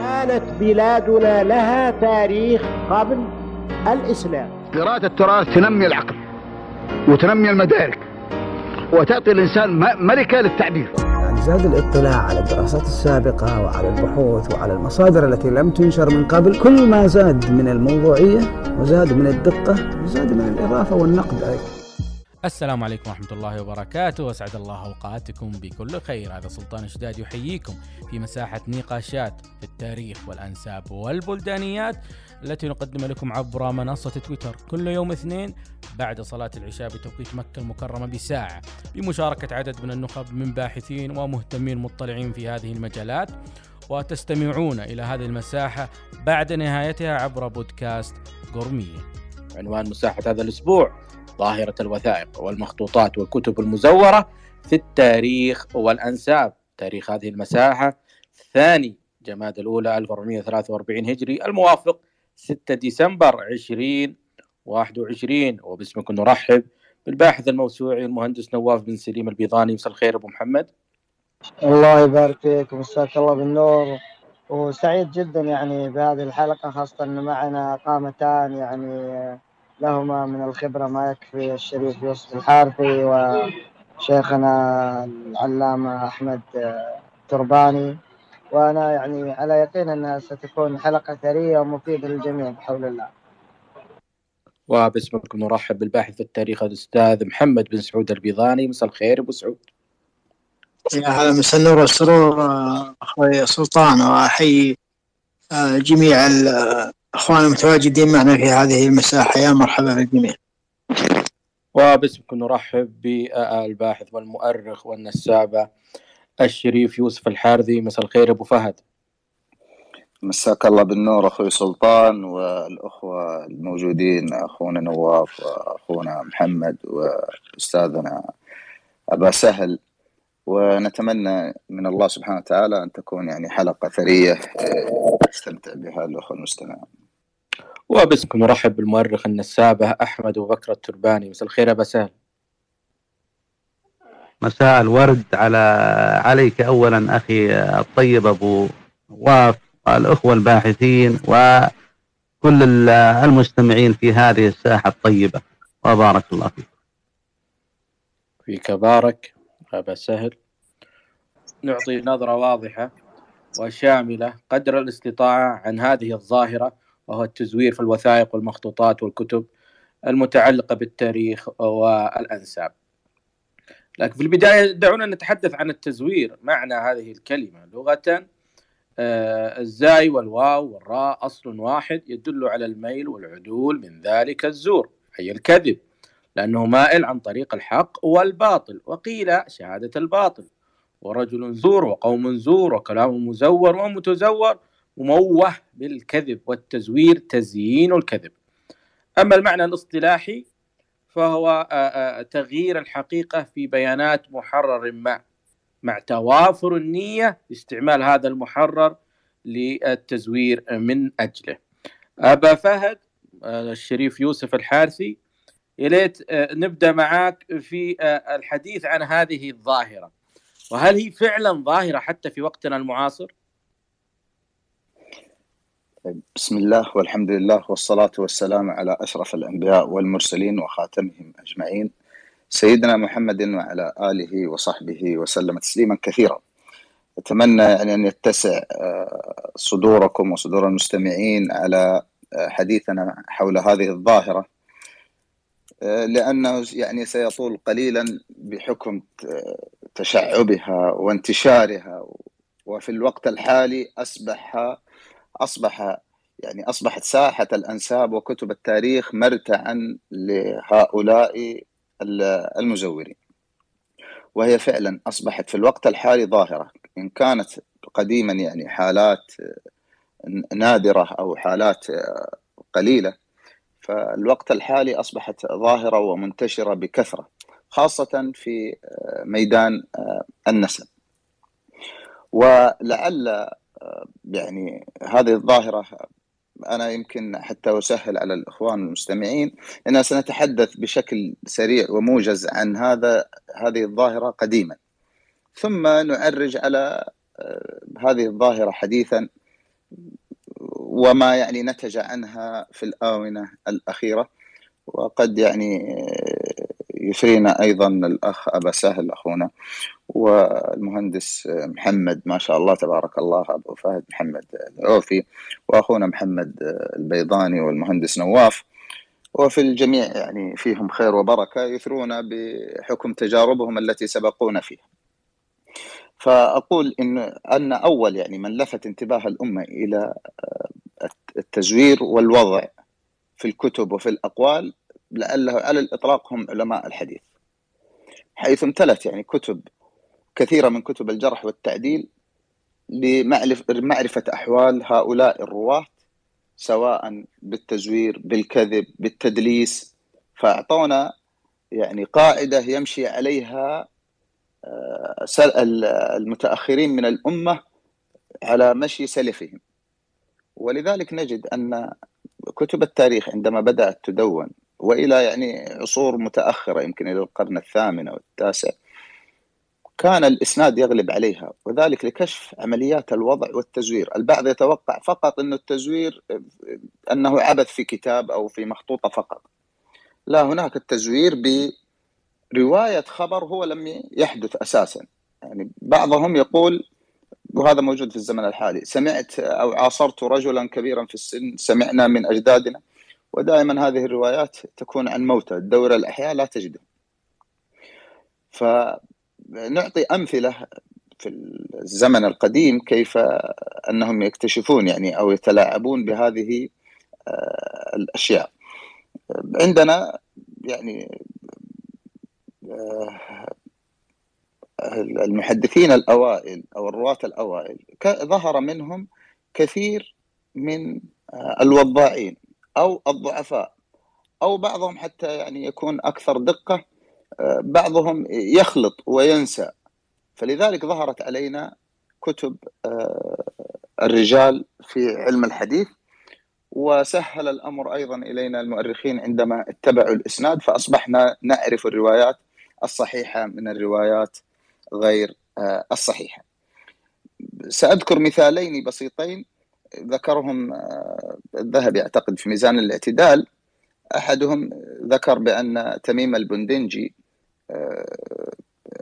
كانت بلادنا لها تاريخ قبل الإسلام. قراءة التراث تنمي العقل وتنمي المدارك وتعطي الإنسان ملكة للتعبير. يعني زاد الاطلاع على الدراسات السابقة وعلى البحوث وعلى المصادر التي لم تنشر من قبل كل ما زاد من الموضوعية وزاد من الدقة وزاد من الإضافة والنقد أيضا. السلام عليكم ورحمة الله وبركاته. وأسعد الله أوقاتكم بكل خير. هذا سلطان شداد يحييكم في مساحة نقاشات في التاريخ والأنساب والبلدانيات التي نقدم لكم عبر منصة تويتر. كل يوم اثنين بعد صلاة العشاء بتوقيت مكة المكرمة بساعة. بمشاركة عدد من النخب من باحثين ومهتمين مطلعين في هذه المجالات. وتستمعون إلى هذه المساحة بعد نهايتها عبر بودكاست قرمية عنوان مساحة هذا الأسبوع. ظاهرة الوثائق والمخطوطات والكتب المزورة في التاريخ والأنساب. تاريخ هذه المساحة ثاني جماد الأولى 1443 هجري الموافق 6 ديسمبر 2021 وباسمكم نرحب بالباحث الموسوعي المهندس نواف بن سليم البيضاني. مساء الخير أبو محمد. الله يبارك فيك ومساك الله بالنور. وسعيد جدا يعني بهذه الحلقة خاصة أن معنا قامتان يعني لهما من الخبرة ما يكفي الشريف يوسف الحارثي وشيخنا العلامة أحمد ترباني. وأنا يعني على يقين أنها ستكون حلقة ثرية ومفيدة للجميع بحول الله. وباسمكم نرحب بالباحث في التاريخ الأستاذ محمد بن سعود البيضاني. مساء الخير أبو سعود. يا هلا مساء النور والسرور أخوي سلطان وأحيي آه، جميع الأخوان المتواجدين معنا في هذه المساحة. يا مرحبا بالجميع. وباسمكم نرحب بالباحث والمؤرخ والنسابة الشريف يوسف الحارثي. مساء الخير أبو فهد. مساك الله بالنور أخوي سلطان والأخوة الموجودين أخونا نواف وأخونا محمد وأستاذنا أبا سهل. ونتمنى من الله سبحانه وتعالى أن تكون يعني حلقة ثرية يستمتع بها الأخوة المستمعين. وباسمكم نرحب بالمؤرخ النسابة أحمد ابو بكر الترباني. مساء الخير أبا سهل. مساء الورد على عليك أولا أخي الطيب أبو واف والأخوة الباحثين وكل المستمعين في هذه الساحة الطيبة. وبارك الله فيك. فيك بارك أبا سهل. نعطي نظرة واضحة وشاملة قدر الاستطاعة عن هذه الظاهرة وهو التزوير في الوثائق والمخطوطات والكتب المتعلقة بالتاريخ والأنساب. لكن في البداية دعونا نتحدث عن التزوير معنى هذه الكلمة. لغة آه الزاي والواو والراء أصل واحد يدل على الميل والعدول من ذلك الزور أي الكذب لأنه مائل عن طريق الحق والباطل وقيل شهادة الباطل. ورجل زور وقوم زور وكلام مزور ومتزور مموه بالكذب والتزوير تزيين الكذب. أما المعنى الاصطلاحي فهو تغيير الحقيقة في بيانات محرر ما مع توافر النية لاستعمال هذا المحرر للتزوير من أجله. أبا فهد الشريف يوسف الحارثي يليت نبدأ معك في الحديث عن هذه الظاهرة. وهل هي فعلا ظاهرة حتى في وقتنا المعاصر؟ بسم الله والحمد لله والصلاة والسلام على أشرف الأنبياء والمرسلين وخاتمهم أجمعين. سيدنا محمد وعلى آله وصحبه وسلم تسليما كثيرا. أتمنى يعني أن يتسع صدوركم وصدور المستمعين على حديثنا حول هذه الظاهرة لأنه يعني سيطول قليلا بحكم تشعبها وانتشارها وفي الوقت الحالي أصبح أصبح يعني أصبحت ساحة الأنساب وكتب التاريخ مرتعا لهؤلاء المزورين. وهي فعلا أصبحت في الوقت الحالي ظاهرة إن كانت قديما يعني حالات نادرة أو حالات قليلة فالوقت الحالي أصبحت ظاهرة ومنتشرة بكثرة خاصة في ميدان النسب. ولعل يعني هذه الظاهرة أنا يمكن حتى أسهل على الإخوان المستمعين أننا سنتحدث بشكل سريع وموجز عن هذا هذه الظاهرة قديما. ثم نعرج على هذه الظاهرة حديثا وما يعني نتج عنها في الآونة الأخيرة. وقد يعني يثرينا أيضا الأخ أبا سهل أخونا والمهندس محمد ما شاء الله تبارك الله أبو فهد محمد العوفي وأخونا محمد البيضاني والمهندس نواف. وفي الجميع يعني فيهم خير وبركة يثرون بحكم تجاربهم التي سبقونا فيها. فأقول إن أن أول يعني من لفت انتباه الأمة إلى التزوير والوضع في الكتب وفي الأقوال لعله على الإطلاق هم علماء الحديث. حيث امتلت يعني كتب كثيرة من كتب الجرح والتعديل لمعرفة أحوال هؤلاء الرواة سواء بالتزوير بالكذب بالتدليس. فأعطونا يعني قاعدة يمشي عليها آه، المتأخرين من الأمة على مشي سلفهم. ولذلك نجد أن كتب التاريخ عندما بدأت تدون وإلى يعني عصور متأخرة يمكن إلى القرن الثامن أو التاسع كان الإسناد يغلب عليها وذلك لكشف عمليات الوضع والتزوير، البعض يتوقع فقط انه التزوير أنه عبث في كتاب أو في مخطوطة فقط. لا هناك التزوير برواية خبر هو لم يحدث أساسا. يعني بعضهم يقول وهذا موجود في الزمن الحالي، سمعت أو عاصرت رجلا كبيرا في السن سمعنا من أجدادنا ودائما هذه الروايات تكون عن موتى. الدورة الأحياء لا تجده. فنعطي أمثلة في الزمن القديم كيف أنهم يكتشفون يعني أو يتلاعبون بهذه آه، الأشياء. عندنا يعني آه، المحدثين الأوائل أو الرواة الأوائل ظهر منهم كثير من آه، الوضاعين. أو الضعفاء. أو بعضهم حتى يعني يكون أكثر دقة آه، بعضهم يخلط وينسى. فلذلك ظهرت علينا كتب آه، الرجال في علم الحديث وسهل الأمر أيضا إلينا المؤرخين عندما اتبعوا الإسناد فأصبحنا نعرف الروايات الصحيحة من الروايات غير آه، الصحيحة. سأذكر مثالين بسيطين. ذكرهم آه، الذهبي أعتقد في ميزان الاعتدال أحدهم ذكر بأن تميم البندنجي آه،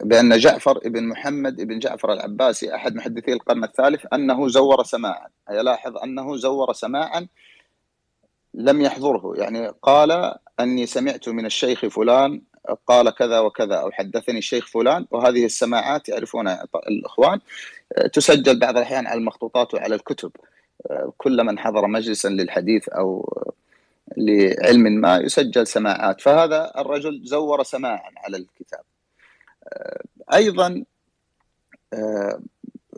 بأن جعفر بن محمد بن جعفر العباسي أحد محدثي القرن الثالث أنه زور سماعا. يلاحظ أنه زور سماعا لم يحضره. يعني قال أني سمعت من الشيخ فلان قال كذا وكذا أو حدثني الشيخ فلان وهذه السماعات يعرفونها. الإخوان آه، تسجل بعض الأحيان على المخطوطات وعلى الكتب. كل من حضر مجلسا للحديث أو لعلم ما يسجل سماعات. فهذا الرجل زور سماعا على الكتاب. أيضا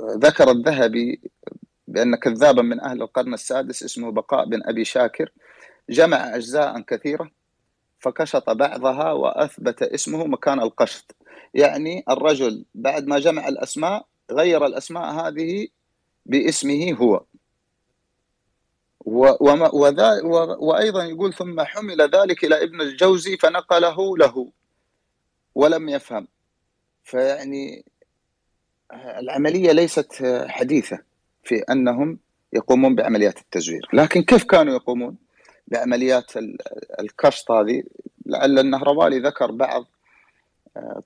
ذكر الذهبي بأن كذابا من أهل القرن السادس اسمه بقاء بن أبي شاكر. جمع اجزاء كثيرة فكشط بعضها وأثبت اسمه مكان القشط. يعني الرجل بعد ما جمع الأسماء غير الأسماء هذه باسمه هو. وما وذا وأيضا يقول ثم حمل ذلك إلى ابن الجوزي فنقله له. ولم يفهم. فيعني العملية ليست حديثة في أنهم يقومون بعمليات التزوير. لكن كيف كانوا يقومون بعمليات الكشط هذه؟ لعل النهروالي ذكر بعض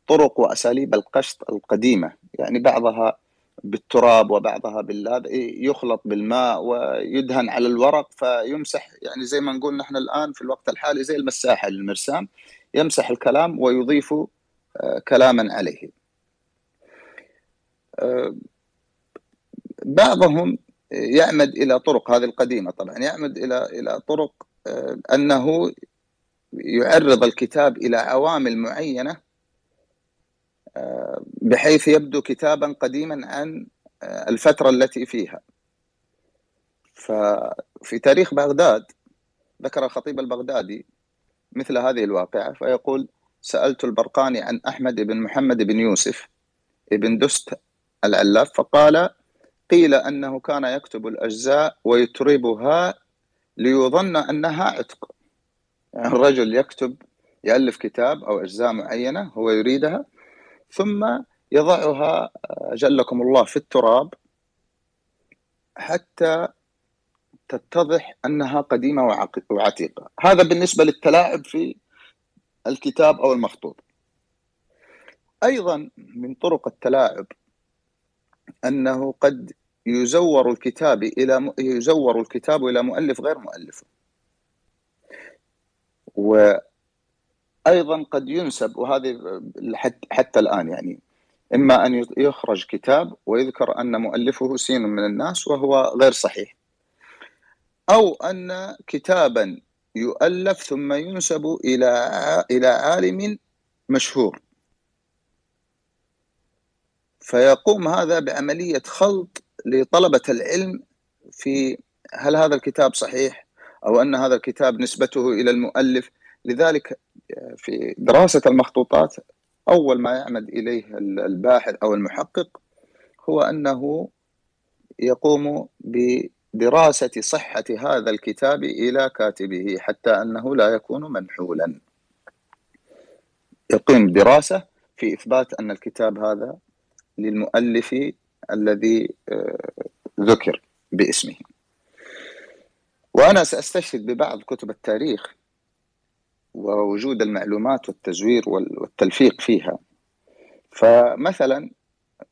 طرق وأساليب القشط القديمة. يعني بعضها بالتراب وبعضها بالهذا يخلط بالماء ويدهن على الورق فيمسح يعني زي ما نقول نحن الآن في الوقت الحالي زي المساحة للمرسام يمسح الكلام ويضيف آه، كلاما عليه. آه، بعضهم يعمد إلى طرق هذه القديمة طبعا يعمد إلى إلى طرق آه، أنه يعرض الكتاب إلى عوامل معينة بحيث يبدو كتابا قديما عن آه، الفترة التي فيها. ففي تاريخ بغداد ذكر الخطيب البغدادي مثل هذه الواقعة فيقول سألت البرقاني عن أحمد بن محمد بن يوسف بن دست العلاف فقال قيل أنه كان يكتب الأجزاء ويتربها ليظن أنها عتق. يعني الرجل يكتب يألف كتاب أو أجزاء معينة هو يريدها ثم يضعها جلكم الله في التراب حتى تتضح أنها قديمة وعق- وعتيقة. هذا بالنسبة للتلاعب في الكتاب أو المخطوط. أيضا من طرق التلاعب أنه قد يزور الكتاب إلى م- يزور الكتاب إلى مؤلف غير مؤلفه وأيضا قد ينسب وهذه حت- حتى الآن يعني إما أن يخرج كتاب ويذكر أن مؤلفه سين من الناس وهو غير صحيح أو أن كتابا يؤلف ثم ينسب إلى ع- إلى عالم مشهور. فيقوم هذا بعملية خلط لطلبة العلم في هل هذا الكتاب صحيح أو أن هذا الكتاب نسبته إلى المؤلف. لذلك في دراسة المخطوطات أول ما يعمد إليه الباحث أو المحقق هو أنه يقوم بدراسة صحة هذا الكتاب إلى كاتبه حتى أنه لا يكون منحولا. يقيم دراسة في إثبات أن الكتاب هذا للمؤلف الذي آه، ذكر باسمه. وأنا سأستشهد ببعض كتب التاريخ ووجود المعلومات والتزوير وال- والتلفيق فيها. فمثلا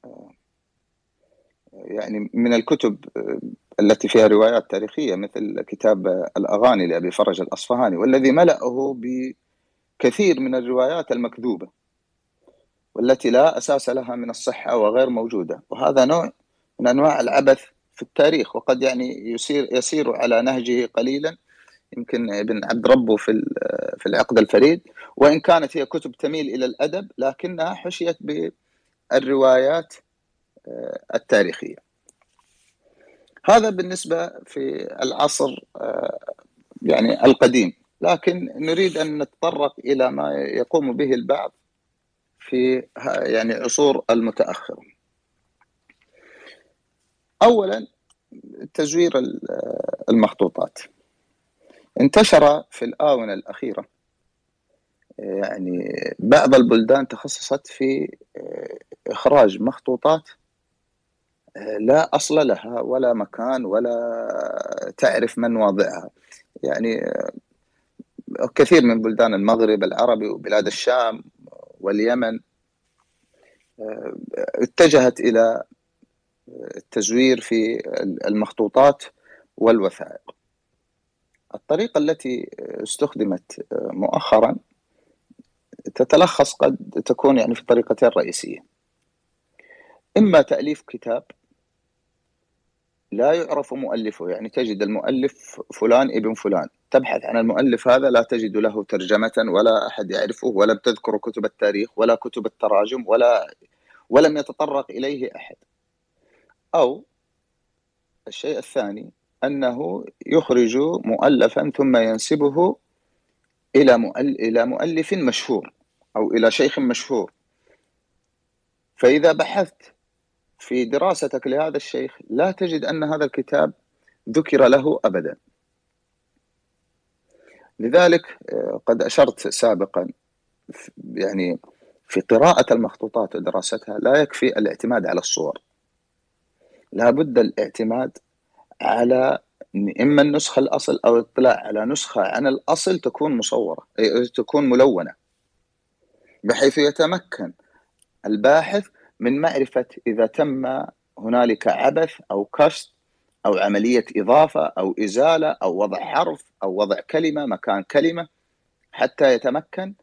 آه، يعني من الكتب آه، التي فيها روايات تاريخية مثل كتاب الأغاني لأبي فرج الأصفهاني والذي ملأه بكثير من الروايات المكذوبة والتي لا أساس لها من الصحة وغير موجودة. وهذا نوع من أنواع العبث في التاريخ وقد يعني يسير يسير على نهجه قليلا. يمكن ابن عبد ربه في في العقد الفريد وإن كانت هي كتب تميل إلى الأدب لكنها حشيت بالروايات آه، التاريخية. هذا بالنسبة في العصر آه، يعني القديم. لكن نريد أن نتطرق إلى ما يقوم به البعض في يعني عصور المتأخرة أولا تزوير ال- المخطوطات. انتشر في الآونة الأخيرة. يعني بعض البلدان تخصصت في إخراج مخطوطات لا أصل لها ولا مكان ولا تعرف من واضعها. يعني كثير من بلدان المغرب العربي وبلاد الشام واليمن اتجهت إلى التزوير في المخطوطات والوثائق. الطريقة التي استخدمت مؤخرا تتلخص قد تكون يعني في طريقتين رئيسية إما تأليف كتاب لا يعرف مؤلفه يعني تجد المؤلف فلان ابن فلان. تبحث عن المؤلف هذا لا تجد له ترجمة ولا أحد يعرفه ولا بتذكر كتب التاريخ ولا كتب التراجم ولا ولم يتطرق إليه أحد. أو الشيء الثاني أنه يخرج مؤلفا ثم ينسبه إلى. إلى مؤلف مشهور أو إلى شيخ مشهور فإذا بحثت في دراستك لهذا الشيخ لا تجد أن هذا الكتاب ذكر له أبدا لذلك قد أشرت سابقا يعني في قراءة المخطوطات ودراستها لا يكفي الاعتماد على الصور لا بد الاعتماد على إما النسخة الأصل أو الاطلاع على نسخة عن الأصل تكون مصورة تكون ملونة. بحيث يتمكن الباحث من معرفة إذا تم هنالك عبث أو كشط أو عملية إضافة أو إزالة أو وضع حرف أو وضع كلمة مكان كلمة حتى يتمكن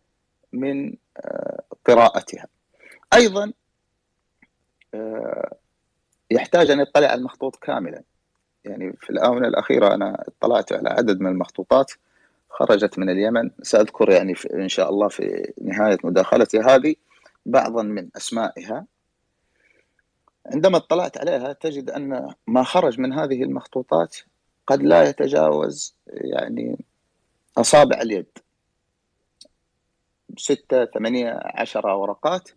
من قراءتها. أيضا يحتاج أن يطلع على المخطوط كاملا. يعني في الآونة الأخيرة أنا اطلعت على عدد من المخطوطات خرجت من اليمن. سأذكر يعني إن شاء الله في نهاية مداخلتي هذه بعضا من أسمائها. عندما اطلعت عليها تجد أن ما خرج من هذه المخطوطات قد لا يتجاوز يعني أصابع اليد. ستة ثمانية عشر ورقات.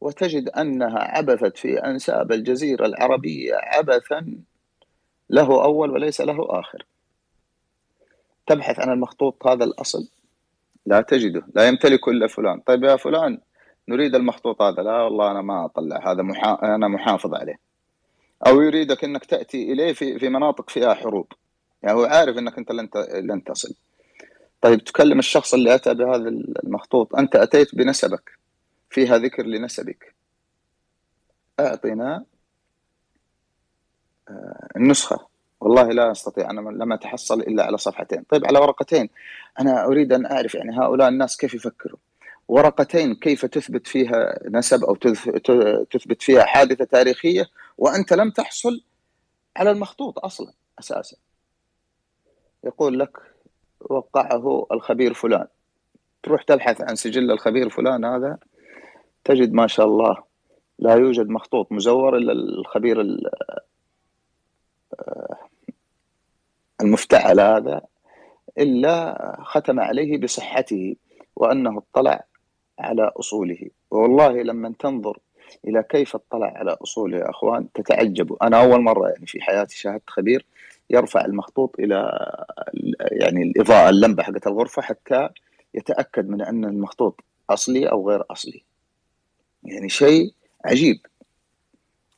وتجد أنها عبثت في أنساب الجزيرة العربية عبثا له أول وليس له آخر. تبحث عن المخطوط هذا الأصل. لا تجده. لا يمتلك إلا فلان. طيب يا فلان نريد المخطوط هذا. لا والله أنا ما أطلع. هذا محا... أنا محافظ عليه. أو يريدك أنك تأتي إليه في, في مناطق فيها حروب. يعني هو عارف إنك أنت لن لن تصل. طيب تكلم الشخص اللي أتى بهذا المخطوط. أنت أتيت بنسبك. فيها ذكر لنسبك. أعطنا آه، النسخة. والله لا أستطيع أنا لم أتحصل إلا على صفحتين. طيب على ورقتين. أنا أريد أن أعرف يعني هؤلاء الناس كيف يفكروا. ورقتين كيف تثبت فيها نسب أو تثبت فيها حادثة تاريخية وأنت لم تحصل على المخطوط أصلا أساسا. يقول لك وقعه الخبير فلان. تروح تبحث عن سجل الخبير فلان هذا تجد ما شاء الله لا يوجد مخطوط مزور إلا الخبير المفتعل هذا إلا ختم عليه بصحته وأنه اطلع على أصوله. والله لما تنظر إلى كيف اطلع على أصوله يا أخوان تتعجبوا أنا أول مرة يعني في حياتي شاهدت خبير يرفع المخطوط إلى يعني الإضاءة اللمبة حقت الغرفة حتى يتأكد من أن المخطوط أصلي أو غير أصلي. يعني شيء عجيب.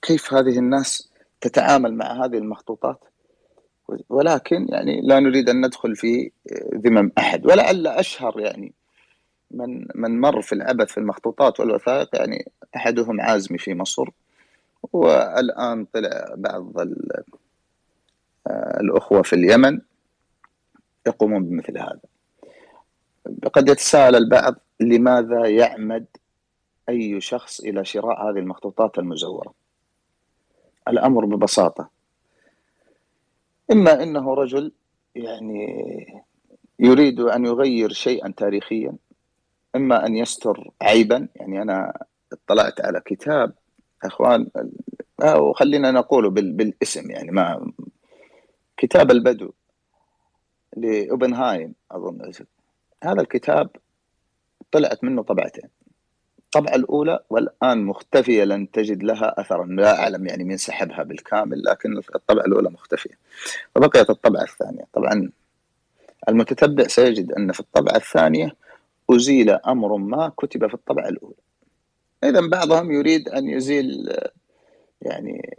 كيف هذه الناس تتعامل مع هذه المخطوطات. ولكن يعني لا نريد أن ندخل في ذمم أحد. ولعل أشهر يعني من من مر في العبث في المخطوطات والوثائق يعني أحدهم عازمي في مصر. والآن طلع بعض الأخوة في اليمن يقومون بمثل هذا. قد يتساءل البعض لماذا يعمد أي شخص إلى شراء هذه المخطوطات المزورة؟ الأمر ببساطة. إما إنه رجل يعني يريد أن يغير شيئا تاريخيا إما أن يستر عيبا. يعني أنا اطلعت على كتاب أخوان أو خلينا نقوله بالاسم يعني ما كتاب البدو لأوبنهايم أظن. هذا الكتاب طلعت منه طبعتين. الطبعة الأولى والآن مختفية لن تجد لها أثرا. لا أعلم يعني من سحبها بالكامل لكن الطبعة الأولى مختفية. وبقيت الطبعة الثانية. طبعا المتتبع سيجد أن في الطبعة الثانية أزيل أمر ما كتب في الطبعة الأولى. إذا بعضهم يريد أن يزيل يعني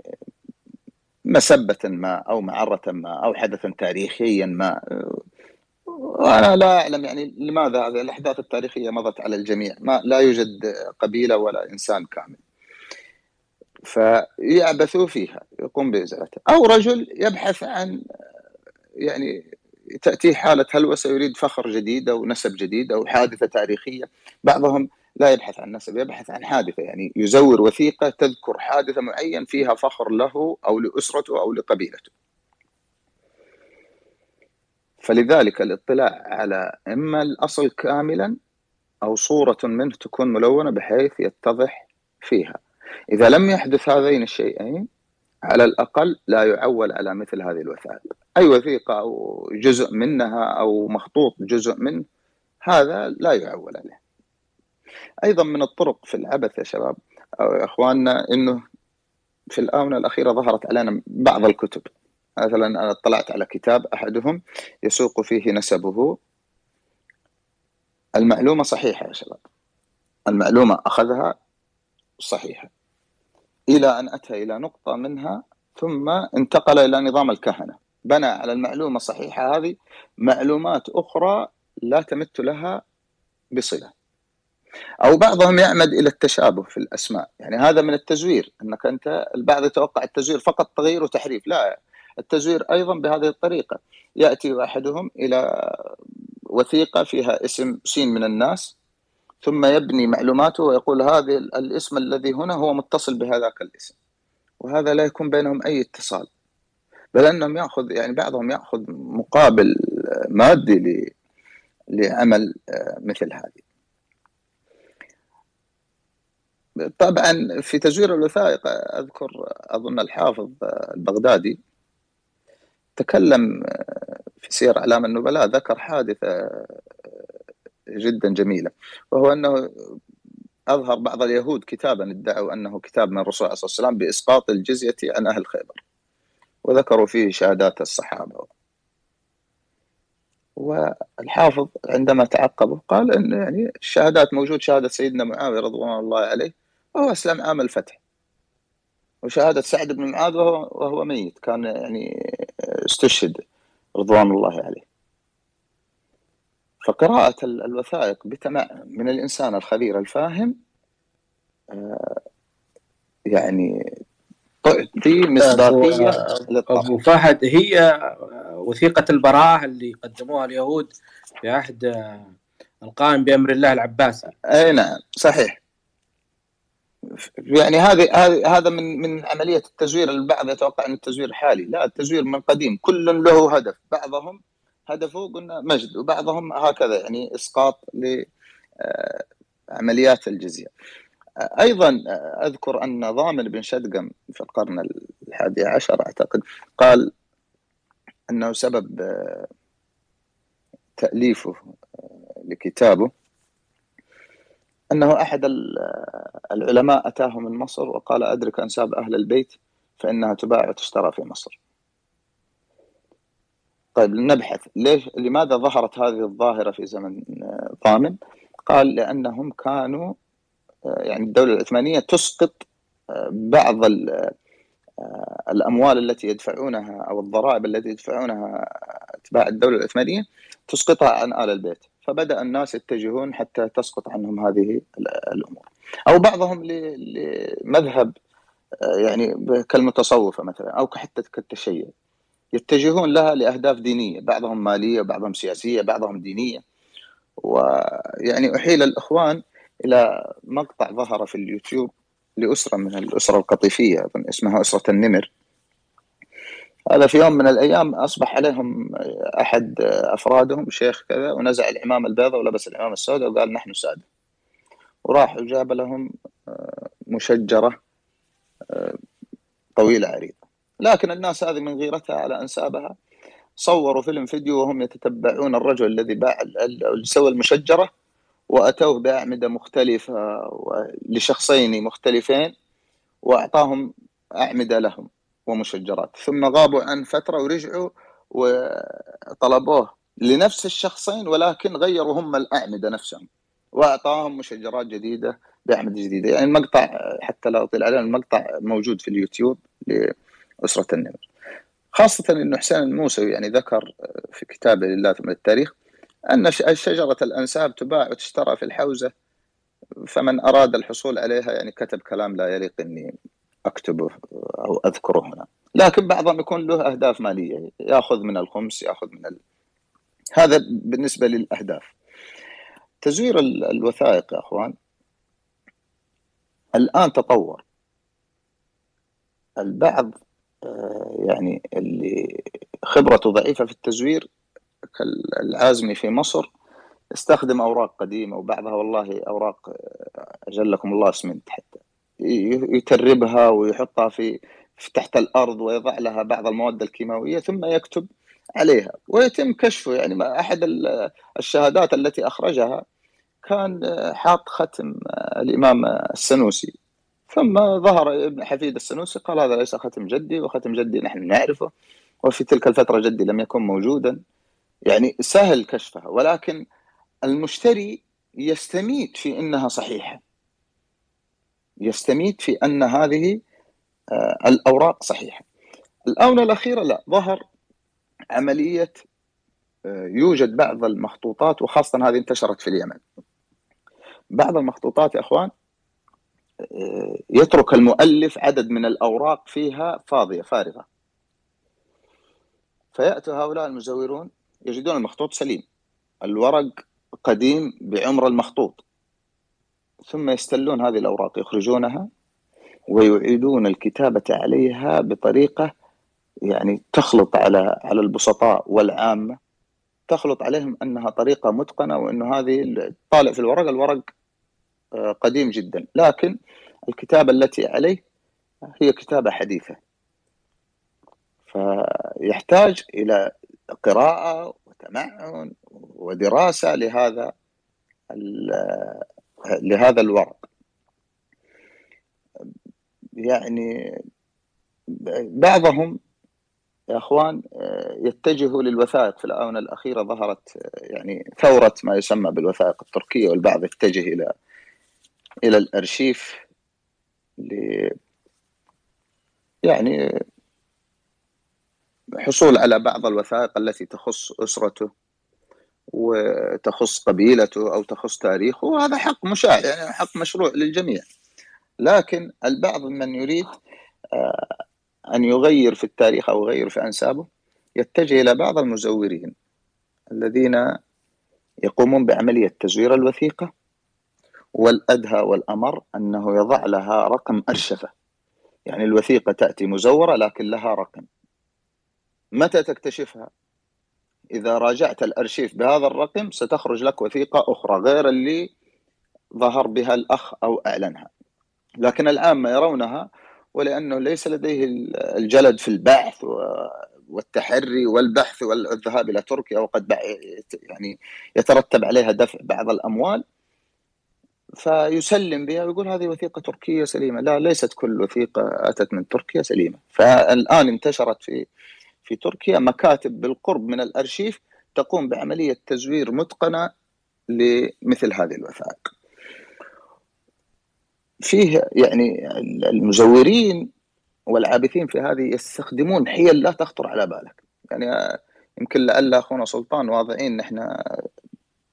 مسبة ما أو معرة ما أو حدثا تاريخيا ما. وأنا لا أعلم يعني لماذا هذه الأحداث التاريخية مضت على الجميع. ما لا يوجد قبيلة ولا إنسان كامل. فيعبثوا فيها يقوم بإزالتها. أو رجل يبحث عن يعني تاتيه حالة هلوسه يريد فخر جديد أو نسب جديد أو حادثة تاريخية. بعضهم لا يبحث عن نسب يبحث عن حادثة. يعني يزور وثيقة تذكر حادثة معين فيها فخر له أو لأسرته أو لقبيلته. فلذلك الاطلاع على إما الأصل كاملا أو صورة منه تكون ملونة بحيث يتضح فيها. إذا لم يحدث هذين الشيئين على الأقل لا يعول على مثل هذه الوثائق. أي وثيقة أو جزء منها أو مخطوط جزء منه هذا لا يعول عليه. أيضا من الطرق في العبث يا شباب أو يا أخواننا أنه في الآونة الأخيرة ظهرت علينا بعض الكتب. مثلا أنا اطلعت على كتاب أحدهم يسوق فيه نسبه. المعلومة صحيحة يا شباب. المعلومة أخذها صحيحة. إلى أن أتى إلى نقطة منها ثم انتقل إلى نظام الكهنة. بنى على المعلومة الصحيحة هذه معلومات أخرى لا تمت لها بصلة. أو بعضهم يعمد إلى التشابه في الأسماء. يعني هذا من التزوير أنك أنت البعض يتوقع التزوير فقط تغيير وتحريف. لا التزوير أيضا بهذه الطريقة. يأتي أحدهم إلى وثيقة فيها اسم سين من الناس ثم يبني معلوماته ويقول هذا الاسم الذي هنا هو متصل بهذاك الاسم. وهذا لا يكون بينهم أي اتصال. بل أنهم ياخذ يعني بعضهم يأخذ مقابل مادي لعمل آه، مثل هذه. طبعا في تزوير الوثائق أذكر أظن الحافظ البغدادي تكلم آه، في سير أعلام النبلاء ذكر حادثة آه، جدا جميلة وهو أنه أظهر بعض اليهود كتابا ادعوا أنه كتاب من الرسول عليه الصلاة والسلام بإسقاط الجزية عن أهل خيبر وذكروا فيه شهادات الصحابة. والحافظ عندما تعقبه قال أن يعني الشهادات موجود شهادة سيدنا معاوية رضوان الله عليه وهو أسلم عام الفتح. وشهادة سعد بن معاذ وهو, وهو ميت كان يعني استشهد رضوان الله عليه. فقراءة الوثائق من الإنسان الخبير الفاهم آه، يعني تعطي مصداقية أبو فهد هي وثيقة البراءة اللي قدموها اليهود في عهد القائم بأمر الله العباسي. أي نعم صحيح. يعني هذه هذا من من عملية التزوير. البعض يتوقع أن التزوير حالي. لا التزوير من قديم. كل له هدف. بعضهم هدفه قلنا مجد وبعضهم هكذا يعني إسقاط لعمليات الجزية. أيضا أذكر أن ضامن بن شدقم في القرن الحادي عشر أعتقد قال أنه سبب تأليفه لكتابه أنه أحد العلماء أتاه من مصر وقال أدرك أنساب أهل البيت فإنها تباع وتشترى في مصر. طيب نبحث ليش؟ لماذا ظهرت هذه الظاهرة في زمن ضامن قال لأنهم كانوا يعني الدولة العثمانية تسقط بعض الأموال التي يدفعونها أو الضرائب التي يدفعونها أتباع الدولة العثمانية تسقطها عن آل البيت. فبدأ الناس يتجهون حتى تسقط عنهم هذه الأمور. أو بعضهم لمذهب يعني كالمتصوفة مثلا أو حتى كالتشيع. يتجهون لها لأهداف دينية بعضهم مالية بعضهم سياسية بعضهم دينية. ويعني أحيل الإخوان إلى مقطع ظهر في اليوتيوب لأسرة من الأسرة القطيفية اسمها أسرة النمر. هذا في يوم من الأيام أصبح عليهم أحد أفرادهم شيخ كذا ونزع العمامه البيضاء ولبس العمامه السوداء وقال نحن سادة. وراح وجاب لهم آه، مشجرة آه، طويلة عريضة. لكن الناس هذه من غيرتها على أنسابها صوروا فيلم فيديو وهم يتتبعون الرجل الذي باع سوى المشجرة وأتوه بأعمدة مختلفة لشخصين مختلفين وأعطاهم أعمدة لهم. ومشجرات. ثم غابوا عن فترة ورجعوا وطلبوه لنفس الشخصين ولكن غيروا هم الأعمدة نفسهم وأعطاهم مشجرات جديدة بأعمدة جديدة. يعني المقطع حتى لا أطيل عليه المقطع موجود في اليوتيوب لأسرة النمر. خاصة أن حسين الموسوي يعني ذكر في كتابه لله ثم التاريخ أن شجرة الأنساب تباع وتشترى في الحوزة فمن أراد الحصول عليها يعني كتب كلام لا يليق أني أكتبه أو أذكره. هنا لكن بعضهم يكون له أهداف مالية. يأخذ من الخمس يأخذ من ال... هذا بالنسبة للأهداف. تزوير الوثائق يا أخوان. الآن تطور. البعض آه، يعني اللي خبرته ضعيفة في التزوير كالعازمي في مصر استخدم أوراق قديمة وبعضها والله أوراق آه، أجلكم الله أسمنت حتى. يتربها ويحطها في, تحت الأرض ويضع لها بعض المواد الكيماوية ثم يكتب عليها. ويتم كشفه. يعني أحد الشهادات التي أخرجها كان حاط ختم الإمام السنوسي. ثم ظهر ابن حفيد السنوسي قال هذا ليس ختم جدي وختم جدي نحن نعرفه وفي تلك الفترة جدي لم يكن موجودا. يعني سهل كشفها. ولكن المشتري يستميت في إنها صحيحة. يستميت في أن هذه آه، الأوراق صحيحة. الآونة الأخيرة لا ظهر عملية آه، يوجد بعض المخطوطات وخاصة هذه انتشرت في اليمن. بعض المخطوطات يا أخوان آه، يترك المؤلف عدد من الأوراق فيها فاضية فارغة. فيأتي هؤلاء المزورون يجدون المخطوط سليم. الورق قديم بعمر المخطوط. ثم يستلون هذه الأوراق يخرجونها ويعيدون الكتابة عليها بطريقة يعني تخلط على على البسطاء والعامة. تخلط عليهم أنها طريقة متقنة وأنه هذه طالع في الورق الورق آه، قديم جدا. لكن الكتابة التي عليه هي كتابة حديثة. فيحتاج إلى قراءة وتمعن ودراسة لهذا لهذا الورق. يعني بعضهم يا أخوان يتجهوا للوثائق. في الآونة الأخيرة ظهرت يعني ثورة ما يسمى بالوثائق التركية والبعض يتجه إلى إلى الأرشيف ل يعني الحصول على بعض الوثائق التي تخص أسرته. وتخص قبيلته أو تخص تاريخه وهذا حق مشاع يعني حق مشروع للجميع. لكن البعض من يريد آه، أن يغير في التاريخ أو يغير في أنسابه يتجه إلى بعض المزورين الذين يقومون بعملية تزوير الوثيقة والأدهى والأمر أنه يضع لها رقم أرشفة. يعني الوثيقة تأتي مزورة لكن لها رقم. متى تكتشفها؟ إذا راجعت الأرشيف بهذا الرقم ستخرج لك وثيقة أخرى غير اللي ظهر بها الأخ أو أعلنها. لكن العامة يرونها ولأنه ليس لديه الجلد في البحث والتحري والبحث والذهاب إلى تركيا وقد يعني يترتب عليها دفع بعض الأموال. فيسلم بها ويقول هذه وثيقة تركية سليمة. لا ليست كل وثيقة أتت من تركيا سليمة. فالآن انتشرت في في تركيا مكاتب بالقرب من الأرشيف تقوم بعملية تزوير متقنة لمثل هذه الوثائق. فيه يعني المزورين والعابثين في هذه يستخدمون حيل لا تخطر على بالك. يعني يمكن لعل أخونا سلطان واضعين نحن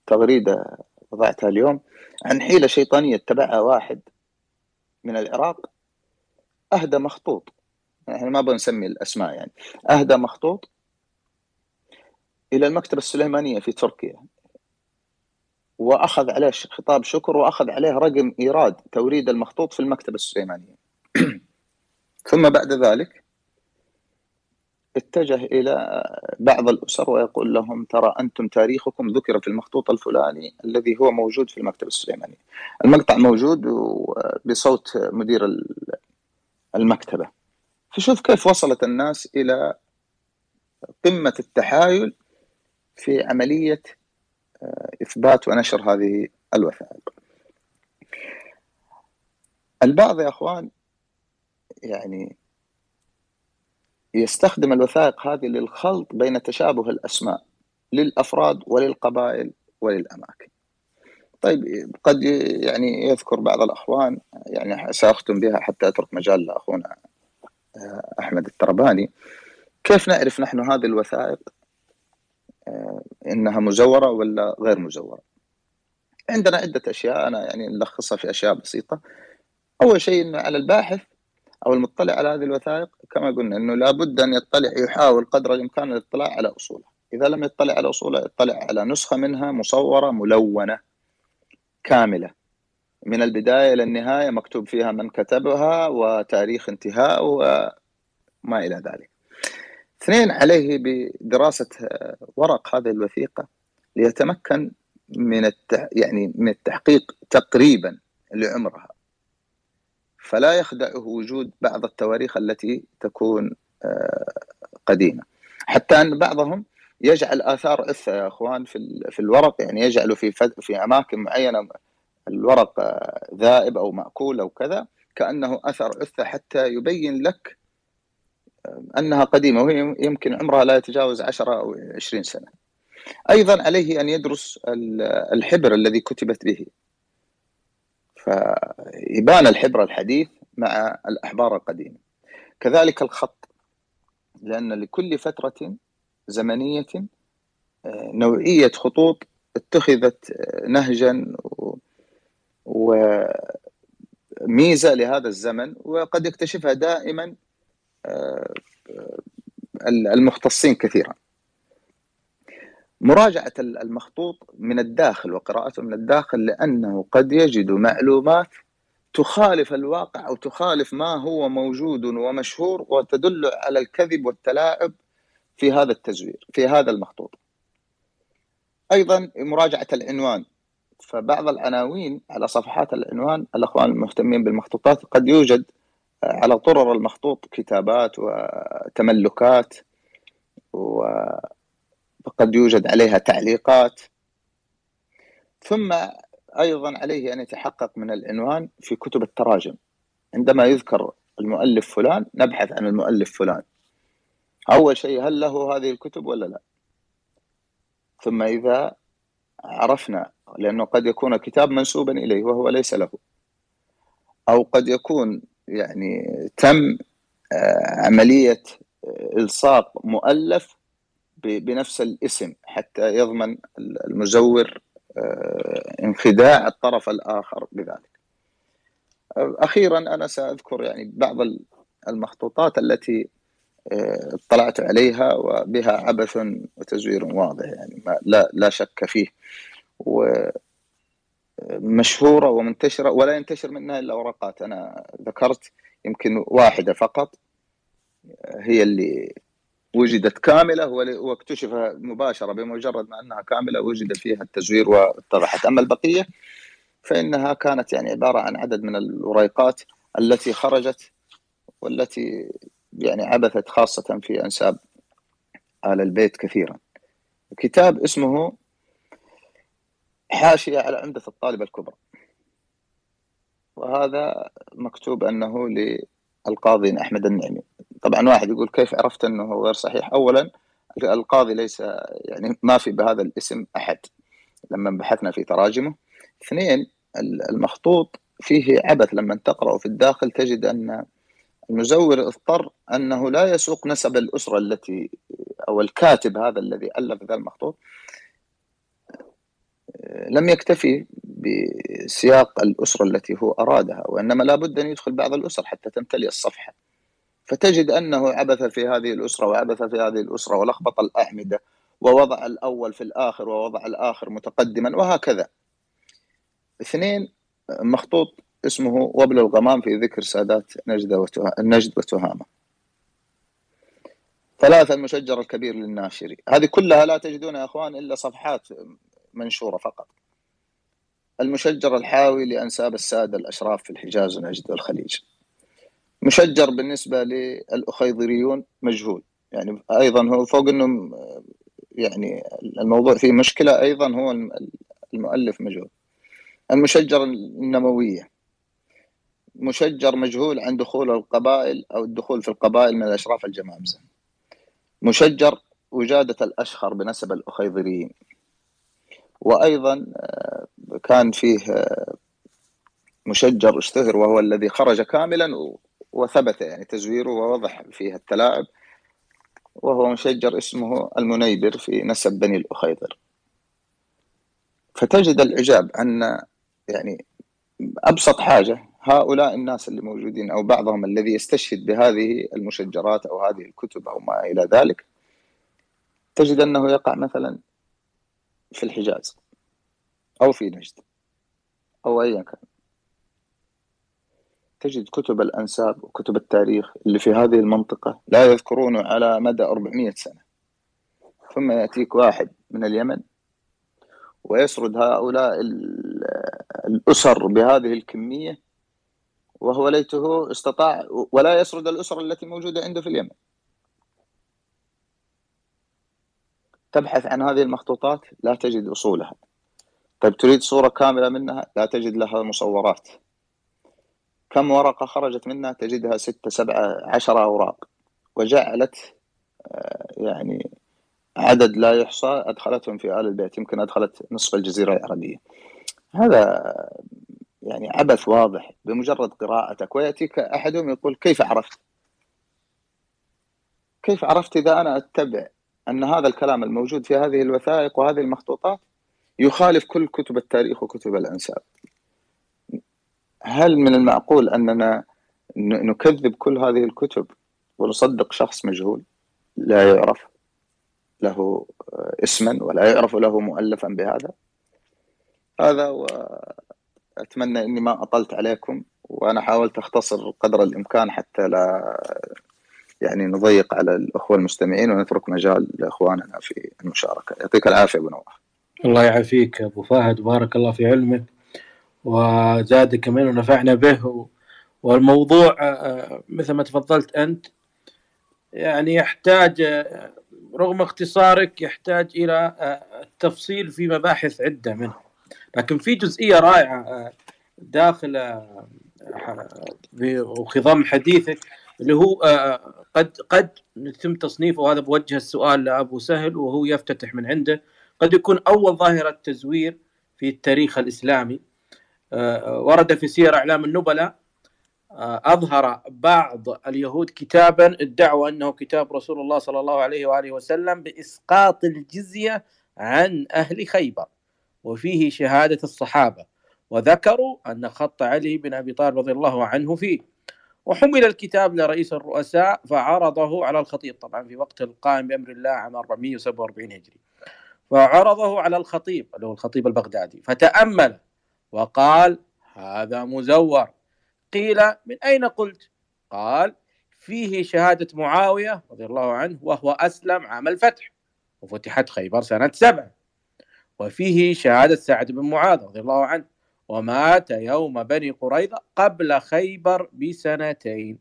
تغريدة وضعتها اليوم عن حيلة شيطانية اتبعها واحد من العراق أهدى مخطوط إحنا ما بنسمي الأسماء يعني أهدى مخطوط إلى المكتبة السليمانية في تركيا وأخذ عليه خطاب شكر وأخذ عليه رقم إيراد توريد المخطوط في المكتبة السليمانية ثم بعد ذلك اتجه إلى بعض الأسر ويقول لهم ترى أنتم تاريخكم ذكر في المخطوط الفلاني الذي هو موجود في المكتبة السليمانية. المقطع موجود بصوت مدير المكتبة. فشوف كيف وصلت الناس إلى قمة التحايل في عملية آه، إثبات ونشر هذه الوثائق. البعض يا أخوان يعني يستخدم الوثائق هذه للخلط بين تشابه الأسماء للأفراد وللقبائل وللأماكن. طيب قد يعني يذكر بعض الأخوان يعني سأختم بها حتى أترك مجال لأخونا آه، أحمد الترباني كيف نعرف نحن هذه الوثائق آه، إنها مزوره ولا غير مزوره؟ عندنا عدة أشياء أنا يعني نلخصها في أشياء بسيطة. أول شيء إنه على الباحث أو المطلع على هذه الوثائق كما قلنا إنه لابد أن يطلع يحاول قدر الإمكان الاطلاع على اصولها، إذا لم يطلع على اصولها يطلع على نسخة منها مصورة ملونة كاملة من البداية إلى النهاية مكتوب فيها من كتبها وتاريخ انتهاء وما إلى ذلك. اثنين عليه بدراسة ورق هذه الوثيقة ليتمكن من التح... يعني من التحقيق تقريبا لعمرها فلا يخدعه وجود بعض التواريخ التي تكون آه، قديمة حتى أن بعضهم يجعل آثار اثه يا أخوان في في الورق يعني يجعل في في أماكن معينة الورق آه، ذائب أو مأكول أو كذا كأنه أثر اثه حتى يبين لك آه، أنها قديمة وهي يمكن عمرها لا يتجاوز 10 أو 20 سنة. أيضا عليه أن يدرس الحبر الذي كتبت به فيبان الحبر الحديث مع الأحبار القديمة كذلك الخط لأن لكل فترة زمنية آه، نوعية خطوط اتخذت نهجا وميزة لهذا الزمن وقد يكتشفها دائما آه، المختصين كثيرا. مراجعة المخطوط من الداخل وقراءته من الداخل لأنه قد يجد معلومات تخالف الواقع أو تخالف ما هو موجود ومشهور وتدل على الكذب والتلاعب في هذا التزوير في هذا المخطوط. أيضا مراجعة العنوان. فبعض العناوين على صفحات العنوان الأخوان المهتمين بالمخطوطات قد يوجد على طرر المخطوط كتابات وتملكات و فقد يوجد عليها تعليقات. ثم أيضا عليه أن يتحقق من العنوان في كتب التراجم. عندما يذكر المؤلف فلان نبحث عن المؤلف فلان. أول شيء هل له هذه الكتب ولا لا؟ ثم إذا عرفنا لأنه قد يكون الكتاب منسوبا إليه وهو ليس له أو قد يكون يعني تم آه، عملية إلصاق مؤلف ب- بنفس الاسم حتى يضمن المزور آه، انخداع الطرف الآخر بذلك. أخيرا أنا سأذكر يعني بعض المخطوطات التي آه، اطلعت عليها وبها عبث وتزوير واضح يعني ما لا لا شك فيه ومشهورة ومنتشرة ولا ينتشر منها إلا ورقات أنا ذكرت يمكن واحدة فقط هي اللي وجدت كاملة واكتشف مباشرة بمجرد ما أنها كاملة وجد فيها التزوير واتضحت أما البقية فإنها كانت يعني عبارة عن عدد من الوريقات التي خرجت والتي يعني عبثت خاصة في أنساب آل البيت كثيرا. كتاب اسمه حاشية على عمدة الطالبة الكبرى. وهذا مكتوب أنه للقاضي أحمد النعمي. طبعا واحد يقول كيف عرفت أنه غير صحيح؟ اولا القاضي ليس يعني ما في بهذا الاسم أحد لما بحثنا في تراجمه. اثنين المخطوط فيه عبث لما تقرأه في الداخل تجد أن المزور اضطر أنه لا يسوق نسب الأسرة التي أو الكاتب هذا الذي ألف ذا المخطوط لم يكتفي بسياق الأسرة التي هو أرادها وإنما لا بد أن يدخل بعض الأسر حتى تمتلئ الصفحة. فتجد أنه عبث في هذه الأسرة وعبث في هذه الأسرة ولخبط الأعمدة ووضع الأول في الآخر ووضع الآخر متقدما وهكذا. اثنين مخطوط اسمه وبل الغمام في ذكر سادات نجد. النجد وتهامة. ثلاثة المشجر الكبير للناشري. هذه كلها لا تجدونها يا أخوان إلا صفحات منشورة فقط. المشجر الحاوي لأنساب السادة الأشراف في الحجاز ونجد والخليج مشجر بالنسبة للأخيضريون مجهول. يعني أيضا هو فوق أنه يعني الموضوع فيه مشكلة أيضا هو المؤلف مجهول. المشجر النموية. مشجر مجهول عن دخول القبائل أو الدخول في القبائل من الأشراف الجمامزة. مشجر وجادة الأشخر بنسب الأخيضريين. وأيضا كان فيه مشجر اشتهر وهو الذي خرج كاملا وثبت يعني تزويره ووضح فيه التلاعب. وهو مشجر اسمه المنيبر في نسب بني الأخيضر. فتجد العجاب أن يعني أبسط حاجة هؤلاء الناس اللي موجودين أو بعضهم الذي يستشهد بهذه المشجرات أو هذه الكتب أو ما إلى ذلك تجد أنه يقع مثلا في الحجاز أو في نجد أو أيا كان. تجد كتب الأنساب وكتب التاريخ اللي في هذه المنطقة لا يذكرونه على مدى 400 سنة. ثم يأتيك واحد من اليمن ويسرد هؤلاء الأسر بهذه الكمية وهو ليته استطاع ولا يسرد الأسر التي موجودة عنده في اليمن. تبحث عن هذه المخطوطات لا تجد أصولها. طيب تريد صورة كاملة منها؟ لا تجد لها مصورات. كم ورقة خرجت منها؟ تجدها ستة سبعة عشر أوراق. وجعلت يعني عدد لا يحصى أدخلتهم في آل البيت. يمكن أدخلت نصف الجزيرة العربية. هذا يعني عبث واضح. بمجرد قراءتك ويأتيك أحدهم يقول كيف عرفت؟ كيف عرفت إذا أنا أتبع أن هذا الكلام الموجود في هذه الوثائق وهذه المخطوطات يخالف كل كتب التاريخ وكتب الأنساب هل من المعقول أننا نكذب كل هذه الكتب ونصدق شخص مجهول؟ لا يعرف له اسما ولا يعرف له مؤلفا بهذا. هذا وأتمنى أني ما أطلت عليكم وأنا حاولت أختصر قدر الإمكان حتى لا يعني نضيق على الأخوة المستمعين ونترك مجال لإخواننا في المشاركة. يعطيك العافية أبو نواف. الله يعافيك أبو فهد. بارك الله في علمك. وزاد كمان ونفعنا به. والموضوع مثل ما تفضلت أنت يعني يحتاج رغم اختصارك يحتاج إلى التفصيل في مباحث عدة منه. لكن في جزئية رائعة داخل وخضم حديثك. اللي هو قد قد يتم تصنيفه. وهذا بوجه السؤال لأبو سهل وهو يفتتح من عنده. قد يكون أول ظاهرة تزوير في التاريخ الإسلامي. ورد في سير أعلام النبلاء آه، أظهر بعض اليهود كتابا ادعوا أنه كتاب رسول الله صلى الله عليه وآله وسلم بإسقاط الجزية عن أهل خيبر وفيه شهادة الصحابة. وذكروا أن خط علي بن أبي طالب رضي الله عنه فيه. وحمل الكتاب لرئيس الرؤساء فعرضه على الخطيب. طبعا في وقت القائم بأمر الله عام 447 هجري. فعرضه على الخطيب اللي هو الخطيب البغدادي. فتأمل وقال هذا مزور. قيل من أين قلت؟ قال فيه شهادة معاوية رضي الله عنه وهو أسلم عام الفتح وفتحت خيبر سنة سبع وفيه شهادة سعد بن معاذ رضي الله عنه. ومات يوم بني قريظة قبل خيبر بسنتين.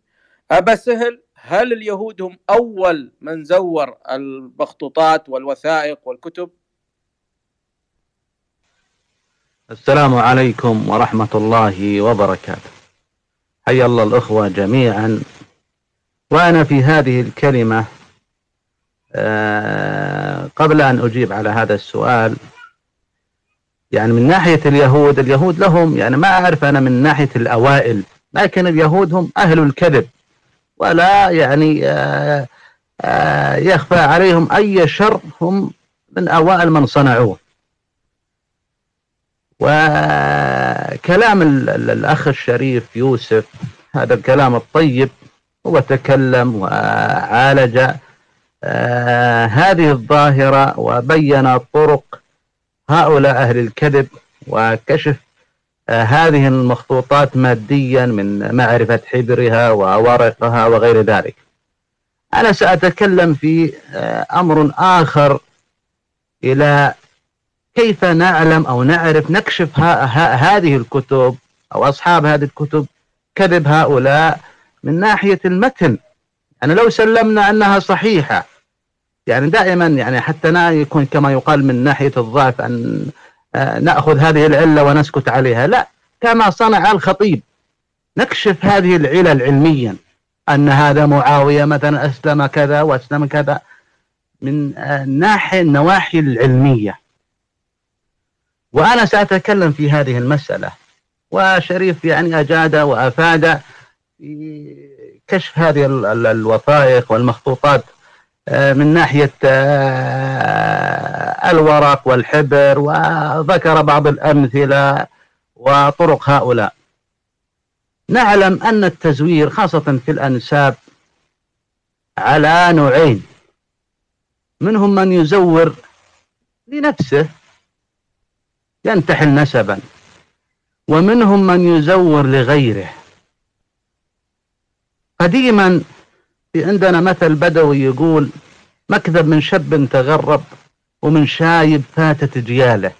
أبا سهل هل اليهود هم أول من زور المخطوطات والوثائق والكتب؟ السلام عليكم ورحمة الله وبركاته. حيا الله الأخوة جميعا. وأنا في هذه الكلمة آه، قبل أن أجيب على هذا السؤال يعني من ناحية اليهود اليهود لهم يعني ما أعرف أنا من ناحية الأوائل لكن اليهود هم أهل الكذب ولا يعني آه، آه، يخفى عليهم أي شر هم من أوائل من صنعوه. وكلام الأخ الشريف يوسف هذا الكلام الطيب هو تكلم وعالج آه هذه الظاهرة وبين طرق هؤلاء أهل الكذب وكشف آه هذه المخطوطات ماديا من معرفة حبرها وورقها وغير ذلك. أنا سأتكلم في آه أمر آخر إلى كيف نعلم أو نعرف نكشف هذه الكتب أو أصحاب هذه الكتب كذب هؤلاء من ناحية المتن. يعني لو سلمنا أنها صحيحة يعني دائما يعني حتى لا يكون كما يقال من ناحية الضعف أن آه، نأخذ هذه العلة ونسكت عليها. لا كما صنع الخطيب. نكشف هذه العلل علميا أن هذا معاوية مثلا أسلم كذا وأسلم كذا. من آه، ناحية النواحي العلمية. وأنا سأتكلم في هذه المسألة. وشريف يعني أجاد وأفاد في كشف هذه الوثائق والمخطوطات. من ناحية آه، الورق والحبر وذكر بعض الأمثلة وطرق هؤلاء. نعلم أن التزوير خاصة في الأنساب على نوعين. منهم من يزور لنفسه ينتحل نسبا ومنهم من يزور لغيره. قديما في عندنا مثل بدوي يقول مكذب من شاب تغرب ومن شايب فاتت جياله.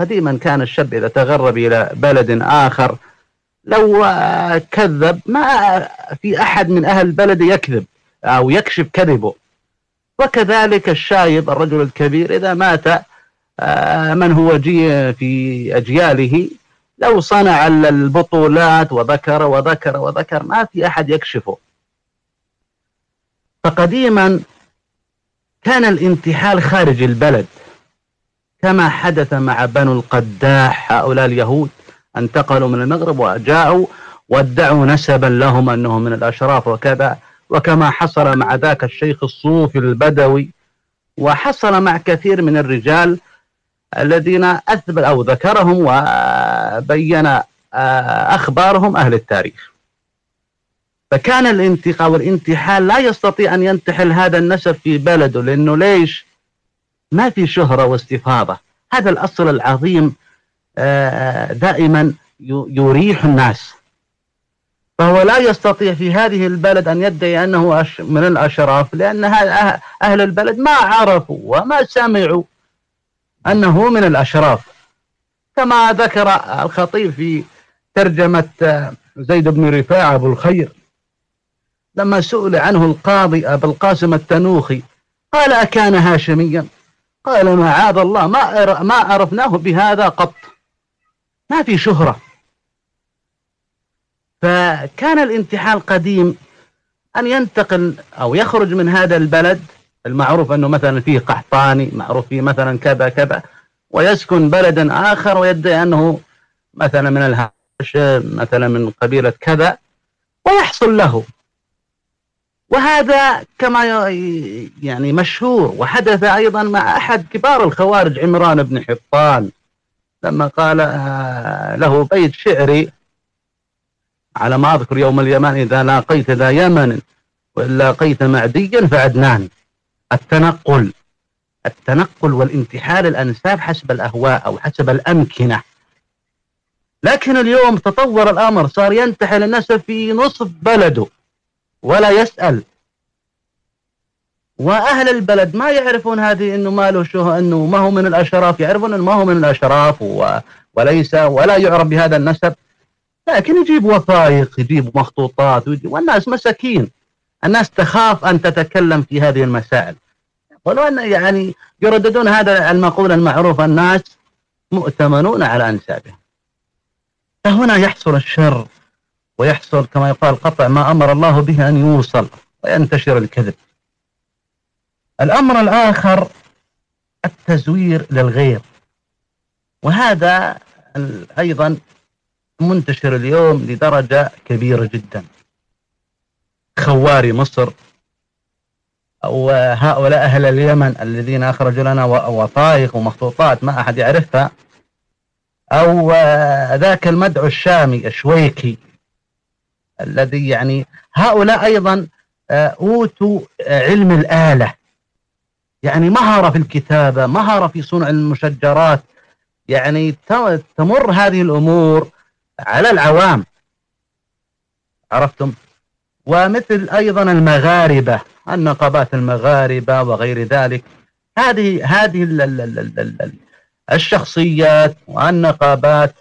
قديما كان الشاب إذا تغرب إلى بلد آخر لو كذب ما في أحد من أهل البلد يكذب أو يكشف كذبه. وكذلك الشايب الرجل الكبير إذا مات آه، من هو جي في أجياله؟ لو صنع البطولات وذكر وذكر وذكر ما في أحد يكشفه. فقديما كان الانتحال خارج البلد كما حدث مع بنو القداح هؤلاء اليهود انتقلوا من المغرب وجاءوا وادعوا نسبا لهم أنهم من الأشراف وكذا وكما حصل مع ذاك الشيخ الصوفي البدوي وحصل مع كثير من الرجال الذين أثبت أو ذكرهم وبين آه، أخبارهم أهل التاريخ. فكان الانتقاء والانتحال لا يستطيع أن ينتحل هذا النسب في بلده لأنه ليش؟ ما في شهرة واستفاضة. هذا الأصل العظيم آه، دائما يريح الناس. فهو لا يستطيع في هذه البلد أن يدعي أنه من الأشراف لأن أهل البلد ما عرفوا وما سمعوا أنه من الأشراف. كما ذكر الخطيب في ترجمة زيد بن رفاعة أبو الخير لما سئل عنه القاضي أبو القاسم التنوخي قال أكان هاشميا؟ قال معاذ الله ما ما عرفناه بهذا قط. ما في شهرة. فكان الانتحال قديم. أن ينتقل أو يخرج من هذا البلد المعروف أنه مثلا فيه قحطاني معروف فيه مثلا كذا كذا ويسكن بلدا آخر ويدعي أنه مثلا من الهاشم مثلا من قبيلة كذا ويحصل له. وهذا كما يعني مشهور وحدث أيضا مع أحد كبار الخوارج عمران بن حطان لما قال آه، له بيت شعري على ما أذكر يوم اليمان إذا لاقيت ذا يمن وإن لاقيت معديا فعدنان. التنقل التنقل والانتحال الأنساب حسب الأهواء أو حسب الأمكنة. لكن اليوم تطور الأمر صار ينتحل النسب في نصف بلده. ولا يسأل. وأهل البلد ما يعرفون هذه أنه ما له شو أنه ما هو من الأشراف يعرفون أنه ما هو من الأشراف و... وليس ولا يعرف بهذا النسب. لكن يجيب وثائق يجيب مخطوطات ويجيب والناس مساكين. الناس تخاف أن تتكلم في هذه المسائل. ولو أن يعني يرددون هذا المقولة المعروفة الناس مؤتمنون على أنسابهم. فهنا يحصل الشر. ويحصل كما يقال قطع ما أمر الله به أن يوصل وينتشر الكذب. الأمر الآخر التزوير للغير. وهذا أيضا منتشر اليوم لدرجة كبيرة جدا. خواري مصر أو هؤلاء أهل اليمن الذين أخرجوا لنا وثائق ومخطوطات ما أحد يعرفها أو ذاك المدعو الشامي الشويكي الذي يعني هؤلاء أيضا آه، أوتوا آه، علم الآلة. يعني مهارة في الكتابة مهارة في صنع المشجرات. يعني تمر هذه الأمور على العوام. عرفتم؟ ومثل أيضا المغاربة النقابات المغاربة وغير ذلك. هذه هذه ال- ال- ال- ال- ال- ال- الشخصيات والنقابات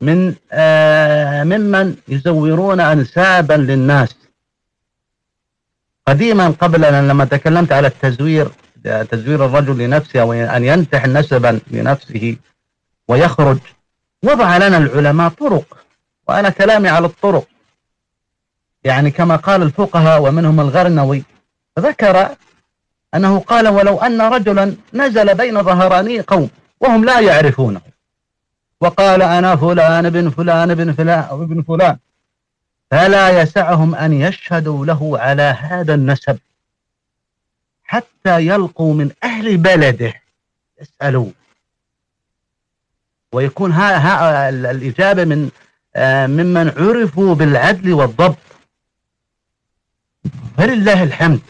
من آه ممن يزورون أنسابا للناس. قديما قبل أن لما تكلمت على التزوير تزوير الرجل لنفسه أو أن ينتح نسبا لنفسه ويخرج وضع لنا العلماء طرق وأنا كلامي على الطرق. يعني كما قال الفقهاء ومنهم الغرنوي ذكر أنه قال ولو أن رجلا نزل بين ظهراني قوم وهم لا يعرفونه. وقال أنا فلان بن فلان بن فلان أو ابن فلان. فلا يسعهم أن يشهدوا له على هذا النسب. حتى يلقوا من أهل بلده يسألوا ويكون ها ها ال- الإجابة من آه، ممن عرفوا بالعدل والضبط. فلله الحمد.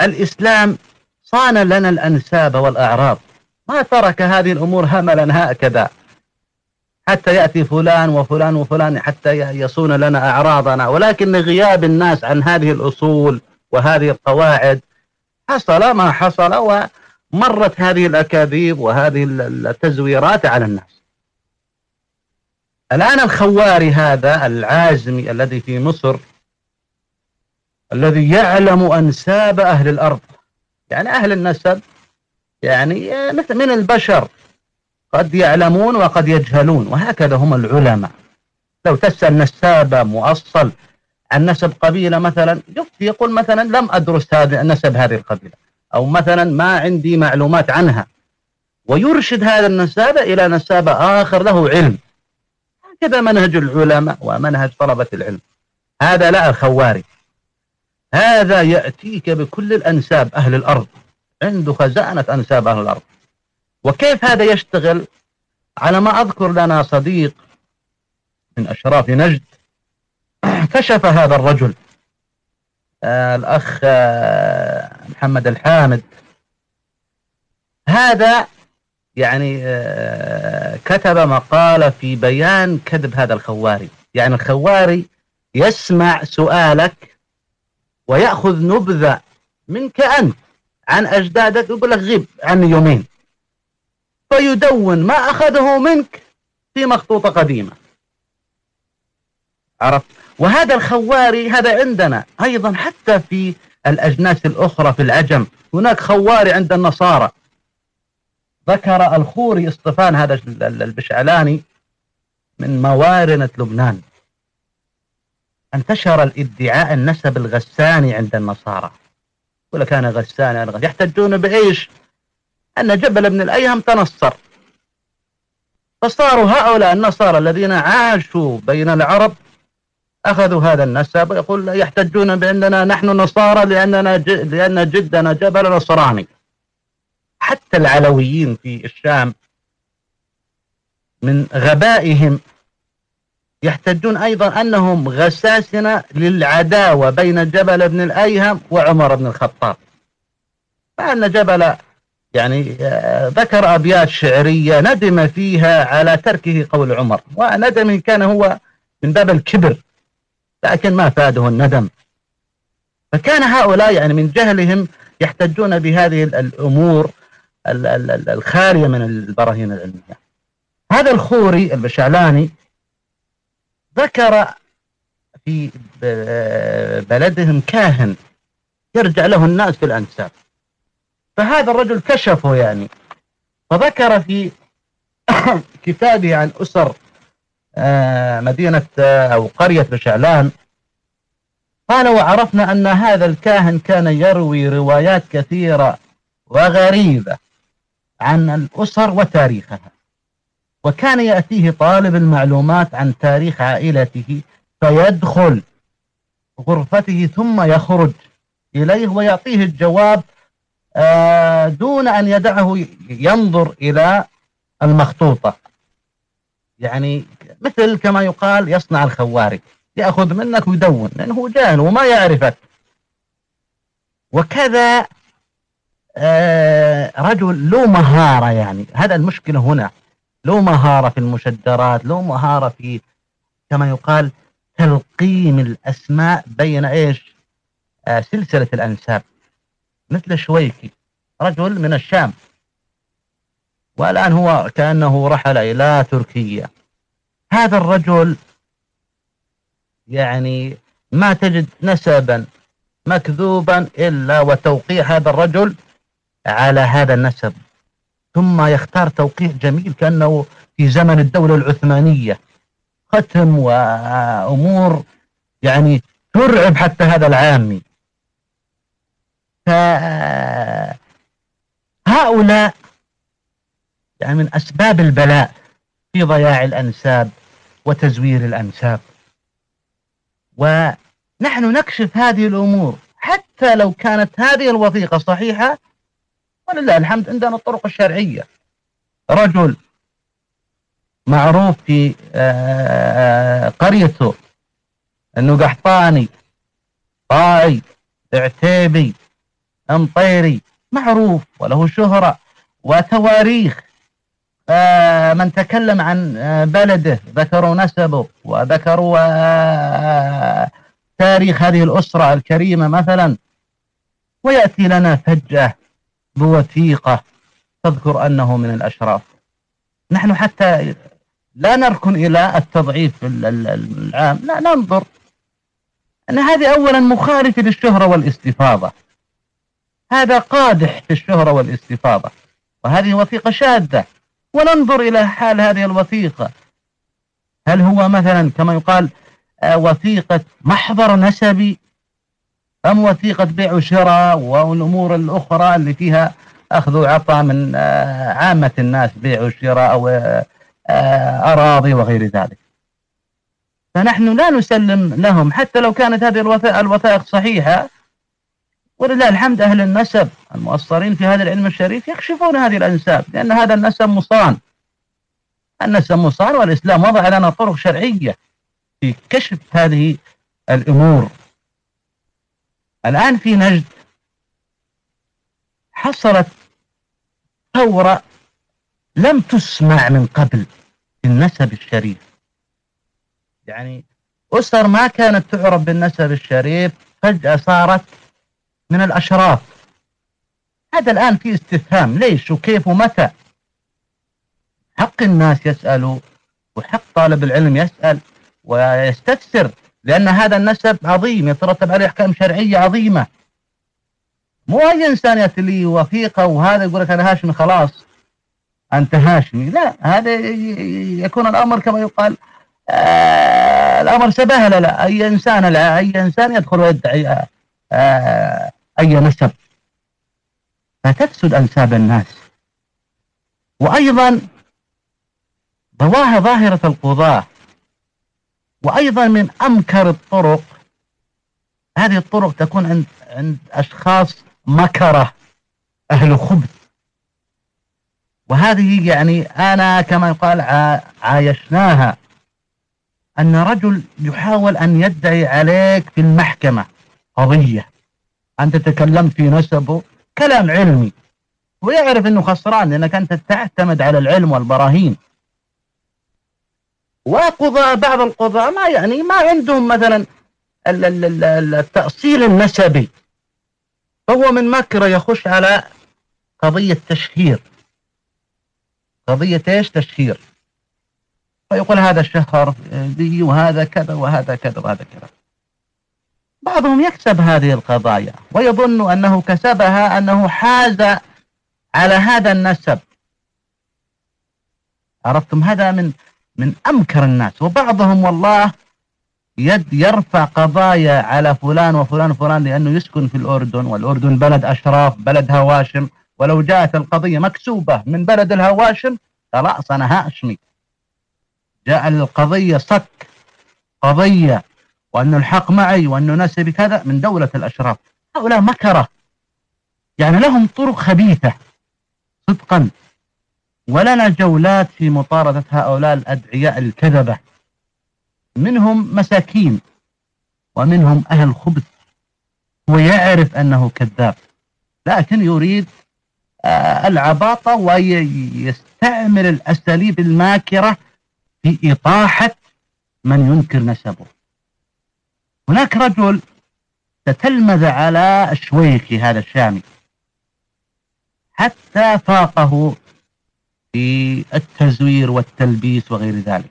الإسلام صان لنا الأنساب والأعراض. ما ترك هذه الأمور هملا هكذا. حتى يأتي فلان وفلان وفلان حتى يصون لنا أعراضنا. ولكن غياب الناس عن هذه الأصول وهذه القواعد حصل ما حصل ومرت هذه الأكاذيب وهذه ال- التزويرات على الناس. الآن الخواري هذا العازمي الذي في مصر الذي يعلم أنساب أهل الأرض. يعني أهل النسب يعني من البشر. قد يعلمون وقد يجهلون وهكذا هم العلماء. لو تسأل نسابة مؤصل عن نسب قبيلة مثلا يفتي يقول مثلا لم أدرس نسب هذه القبيلة. أو مثلا ما عندي معلومات عنها. ويرشد هذا النسابة إلى نسابة آخر له علم. هكذا منهج العلماء ومنهج طلبة العلم. هذا لا الخواري هذا يأتيك بكل الأنساب أهل الأرض. عنده خزانة أنساب أهل الأرض. وكيف هذا يشتغل؟ على ما أذكر لنا صديق من أشراف نجد كشف هذا الرجل. آه الأخ آه محمد الحامد. هذا يعني آه كتب مقالة في بيان كذب هذا الخواري. يعني الخواري يسمع سؤالك ويأخذ نبذة منك أنت عن أجدادك يقول لك غيب عن يومين. فيدون ما أخذه منك في مخطوطة قديمة. عرفت؟ وهذا الخواري هذا عندنا أيضا حتى في الأجناس الأخرى في العجم. هناك خواري عند النصارى. ذكر الخوري إصطفان هذا البشعلاني من موارنة لبنان. انتشر الادعاء النسب الغساني عند النصارى. يقول لك أنا غسان أنا غسان يحتجون بإيش؟ أن جبل بن الأيهم تنصر. فصاروا هؤلاء النصارى الذين عاشوا بين العرب أخذوا هذا النسب ويقول يحتجون بأننا نحن نصارى لأننا ج... لأن جدنا جبل نصراني. حتى العلويين في الشام من غبائهم يحتجون أيضا أنهم غساسنة للعداوة بين جبل بن الأيهم وعمر بن الخطاب. فأن جبل يعني آه، ذكر أبيات شعرية ندم فيها على تركه قول عمر. وندم كان هو من باب الكبر لكن ما فاده الندم. فكان هؤلاء يعني من جهلهم يحتجون بهذه الأمور الخالية من البراهين العلمية. هذا الخوري البشعلاني ذكر في بلدهم كاهن يرجع له الناس في الأنساب. فهذا الرجل كشفه يعني. فذكر في كتابه عن أسر آه، مدينة آه، أو قرية بشعلان قال وعرفنا أن هذا الكاهن كان يروي روايات كثيرة وغريبة عن الأسر وتاريخها. وكان يأتيه طالب المعلومات عن تاريخ عائلته فيدخل غرفته ثم يخرج إليه ويعطيه الجواب دون أن يدعه ينظر إلى المخطوطة. يعني مثل كما يقال يصنع الخوارج يأخذ منك ويدون لأنه جاهل وما يعرفك. وكذا آه، رجل له مهارة يعني. هذا المشكلة هنا. له مهارة في المشدرات له مهارة في كما يقال تلقيم الأسماء بين إيش؟ آه سلسلة الأنساب. مثل شويكي رجل من الشام. والآن هو كأنه رحل إلى تركيا. هذا الرجل يعني ما تجد نسبا مكذوبا إلا وتوقيع هذا الرجل على هذا النسب. ثم يختار توقيع جميل كأنه في زمن الدولة العثمانية. ختم وأمور يعني ترعب حتى هذا العامي. فهؤلاء يعني من أسباب البلاء في ضياع الأنساب وتزوير الأنساب. ونحن نكشف هذه الأمور حتى لو كانت هذه الوثيقة صحيحة ولله الحمد عندنا الطرق الشرعية. رجل معروف في آه، قريته إنه قحطاني طائي عتيبي أمطيري معروف وله شهرة وتواريخ. آه، من تكلم عن آه، بلده ذكروا نسبه وذكروا تاريخ هذه الأسرة الكريمة مثلا. ويأتي لنا فجأة بوثيقة تذكر أنه من الأشراف. نحن حتى لا نركن إلى التضعيف العام لا ننظر. أن هذه أولا مخالفة للشهرة والاستفاضة. هذا قادح في الشهرة والاستفاضة وهذه وثيقة شاذة. وننظر إلى حال هذه الوثيقة. هل هو مثلا كما يقال آه، وثيقة محضر نسبي أم وثيقة بيع وشراء والأمور الأخرى اللي فيها أخذ وعطاء من آه، عامة الناس بيع وشراء أو آه، أراضي وغير ذلك؟ فنحن لا نسلم لهم حتى لو كانت هذه الوثائق صحيحة ولله الحمد أهل النسب المؤصرين في هذا العلم الشريف يكشفون هذه الأنساب لأن هذا النسب مصان. النسب مصان والإسلام وضع لنا طرق شرعية في كشف هذه الأمور. الآن في نجد حصلت ثورة لم تسمع من قبل النسب الشريف. يعني أسر ما كانت تعرف بالنسب الشريف فجأة صارت من الأشراف. هذا الآن في استفهام ليش وكيف ومتى؟ حق الناس يسألوا وحق طالب العلم يسأل ويستفسر لأن هذا النسب عظيم يترتب عليه أحكام شرعية عظيمة. مو أي إنسان يأتي لي وثيقة وهذا يقول لك أنا هاشمي خلاص أنت هاشمي. لا هذا يكون الأمر كما يقال آه الأمر سبهلة لا أي إنسان لا أي إنسان يدخل ويدعي آه أي نسب؟ فتفسد أنساب الناس. وأيضا ظواهر ظاهرة القضاة. وأيضا من أمكر الطرق. هذه الطرق تكون عند عند أشخاص مكرة أهل خبث. وهذه يعني أنا كما يقال عايشناها. أن رجل يحاول أن يدعي عليك في المحكمة. قضية. أنت تكلمت في نسبه كلام علمي. ويعرف أنه خسران لأنك أنت تعتمد على العلم والبراهين. وقضاء بعض القضاء ما يعني ما عندهم مثلا التأصيل النسبي. فهو من مكره يخش على قضية تشهير. قضية إيش؟ تشهير. فيقول هذا شهر بي وهذا كذا وهذا كذا وهذا كذا. بعضهم يكسب هذه القضايا ويظن أنه كسبها أنه حاز على هذا النسب. عرفتم؟ هذا من من أمكر الناس. وبعضهم والله يد يرفع قضايا على فلان وفلان وفلان لأنه يسكن في الأردن والأردن بلد أشراف بلد هواشم. ولو جاءت القضية مكسوبة من بلد الهواشم خلاص أنا هاشمي. جاء القضية صك قضية وأن الحق معي وأنه نسبي كذا من دولة الأشراف. هؤلاء مكرة. يعني لهم طرق خبيثة صدقا. ولنا جولات في مطاردة هؤلاء الأدعياء الكذبة. منهم مساكين ومنهم أهل خبث. هو يعرف أنه كذاب لكن يريد آه، العباطة ويستعمل الأساليب الماكرة في إطاحة من ينكر نسبه. هناك رجل تتلمذ على الشويكي هذا الشامي حتى فاقه في التزوير والتلبيس وغير ذلك.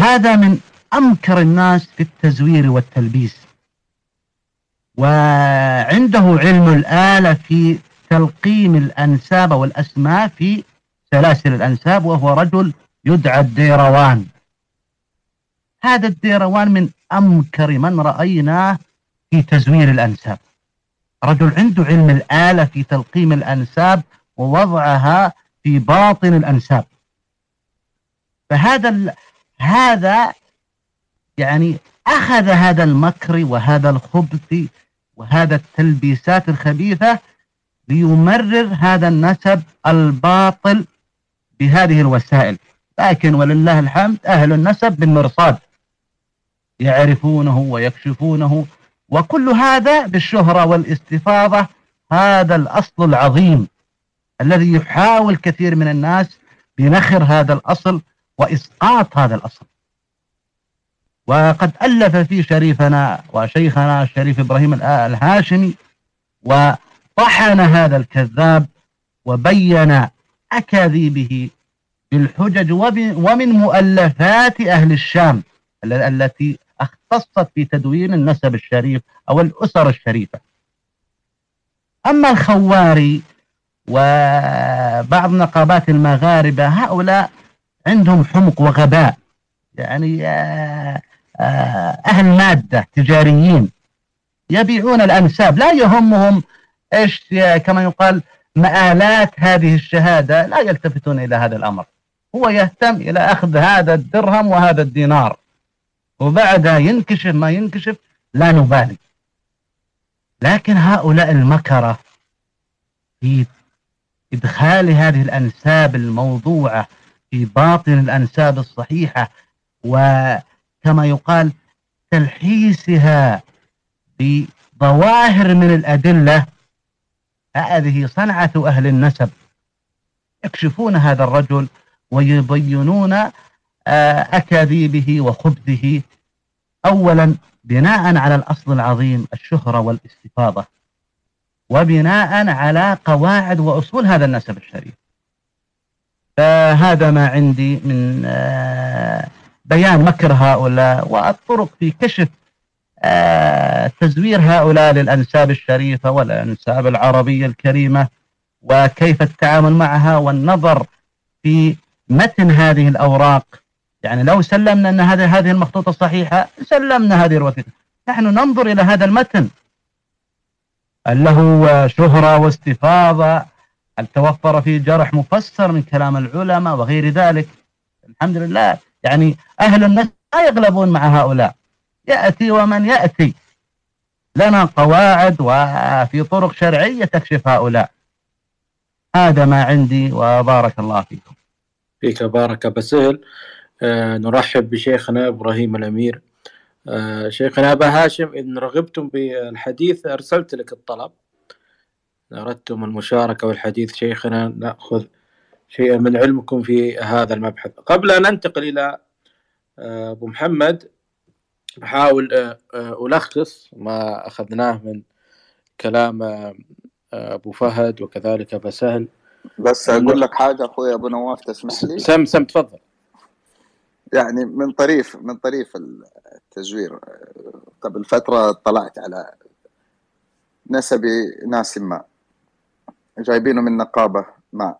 هذا من أمكر الناس في التزوير والتلبيس. وعنده علم الآلة في تلقيم الأنساب والأسماء في سلاسل الأنساب وهو رجل يدعى الديروان. هذا الديروان من أمكر من رأيناه في تزوير الأنساب. رجل عنده علم الآلة في تلقيم الأنساب ووضعها في باطن الأنساب. فهذا هذا يعني أخذ هذا المكر وهذا الخبث وهذا التلبيسات الخبيثة ليمرر هذا النسب الباطل بهذه الوسائل. لكن ولله الحمد أهل النسب بالمرصاد. يعرفونه ويكشفونه. وكل هذا بالشهرة والاستفاضة هذا الأصل العظيم الذي يحاول كثير من الناس بنخر هذا الأصل وإسقاط هذا الأصل. وقد ألف في شريفنا وشيخنا الشريف إبراهيم الهاشمي وطحن هذا الكذاب وبين أكاذيبه بالحجج ومن مؤلفات أهل الشام التي أختصت في تدوين النسب الشريف أو الأسر الشريفة. أما الخواري وبعض نقابات المغاربة هؤلاء عندهم حمق وغباء. يعني آه، آه، أهل مادة تجاريين يبيعون الأنساب. لا يهمهم إيش كما يقال مآلات هذه الشهادة. لا يلتفتون إلى هذا الأمر. هو يهتم إلى أخذ هذا الدرهم وهذا الدينار. وبعدها ينكشف ما ينكشف لا نبالي لكن هؤلاء المكرة في إدخال هذه الأنساب الموضوعة في باطن الأنساب الصحيحة وكما يقال تلحيسها بظواهر من الأدلة هذه صنعة أهل النسب. يكشفون هذا الرجل ويبينون أكاذيبه وخبثه. أولا بناء على الأصل العظيم الشهرة والاستفاضة. وبناء على قواعد وأصول هذا النسب الشريف. فهذا ما عندي من آه، بيان مكر هؤلاء. والطرق في كشف آه، تزوير هؤلاء للأنساب الشريفة والأنساب العربية الكريمة وكيف التعامل معها والنظر في متن هذه الأوراق. يعني لو سلمنا أن هذه هذه المخطوطة صحيحة سلمنا هذه الوثيقة. نحن ننظر إلى هذا المتن. هل له شهرة واستفاضة هل توفر فيه جرح مفسر من كلام العلماء وغير ذلك؟ الحمد لله. يعني أهل النشر لا يغلبون مع هؤلاء. يأتي ومن يأتي. لنا قواعد وفي طرق شرعية تكشف هؤلاء. هذا ما عندي وبارك الله فيكم. فيك بارك أبا سهل آه نرحب بشيخنا إبراهيم الأمير. آه شيخنا أبا هاشم إن رغبتم بالحديث أرسلت لك الطلب. أردتم المشاركة والحديث شيخنا نأخذ شيئا من علمكم في هذا المبحث. قبل أن ننتقل إلى آه أبو محمد بحاول آه، آه، ألخص ما أخذناه من كلام آه، آه، أبو فهد وكذلك أبا سهل. بس أقول لك حاجة أخوي أبو نواف تسمح لي؟ سم سم تفضل. يعني من طريف من طريف التزوير. قبل فترة طلعت على نسبي ناس ما جايبينه من نقابة ما.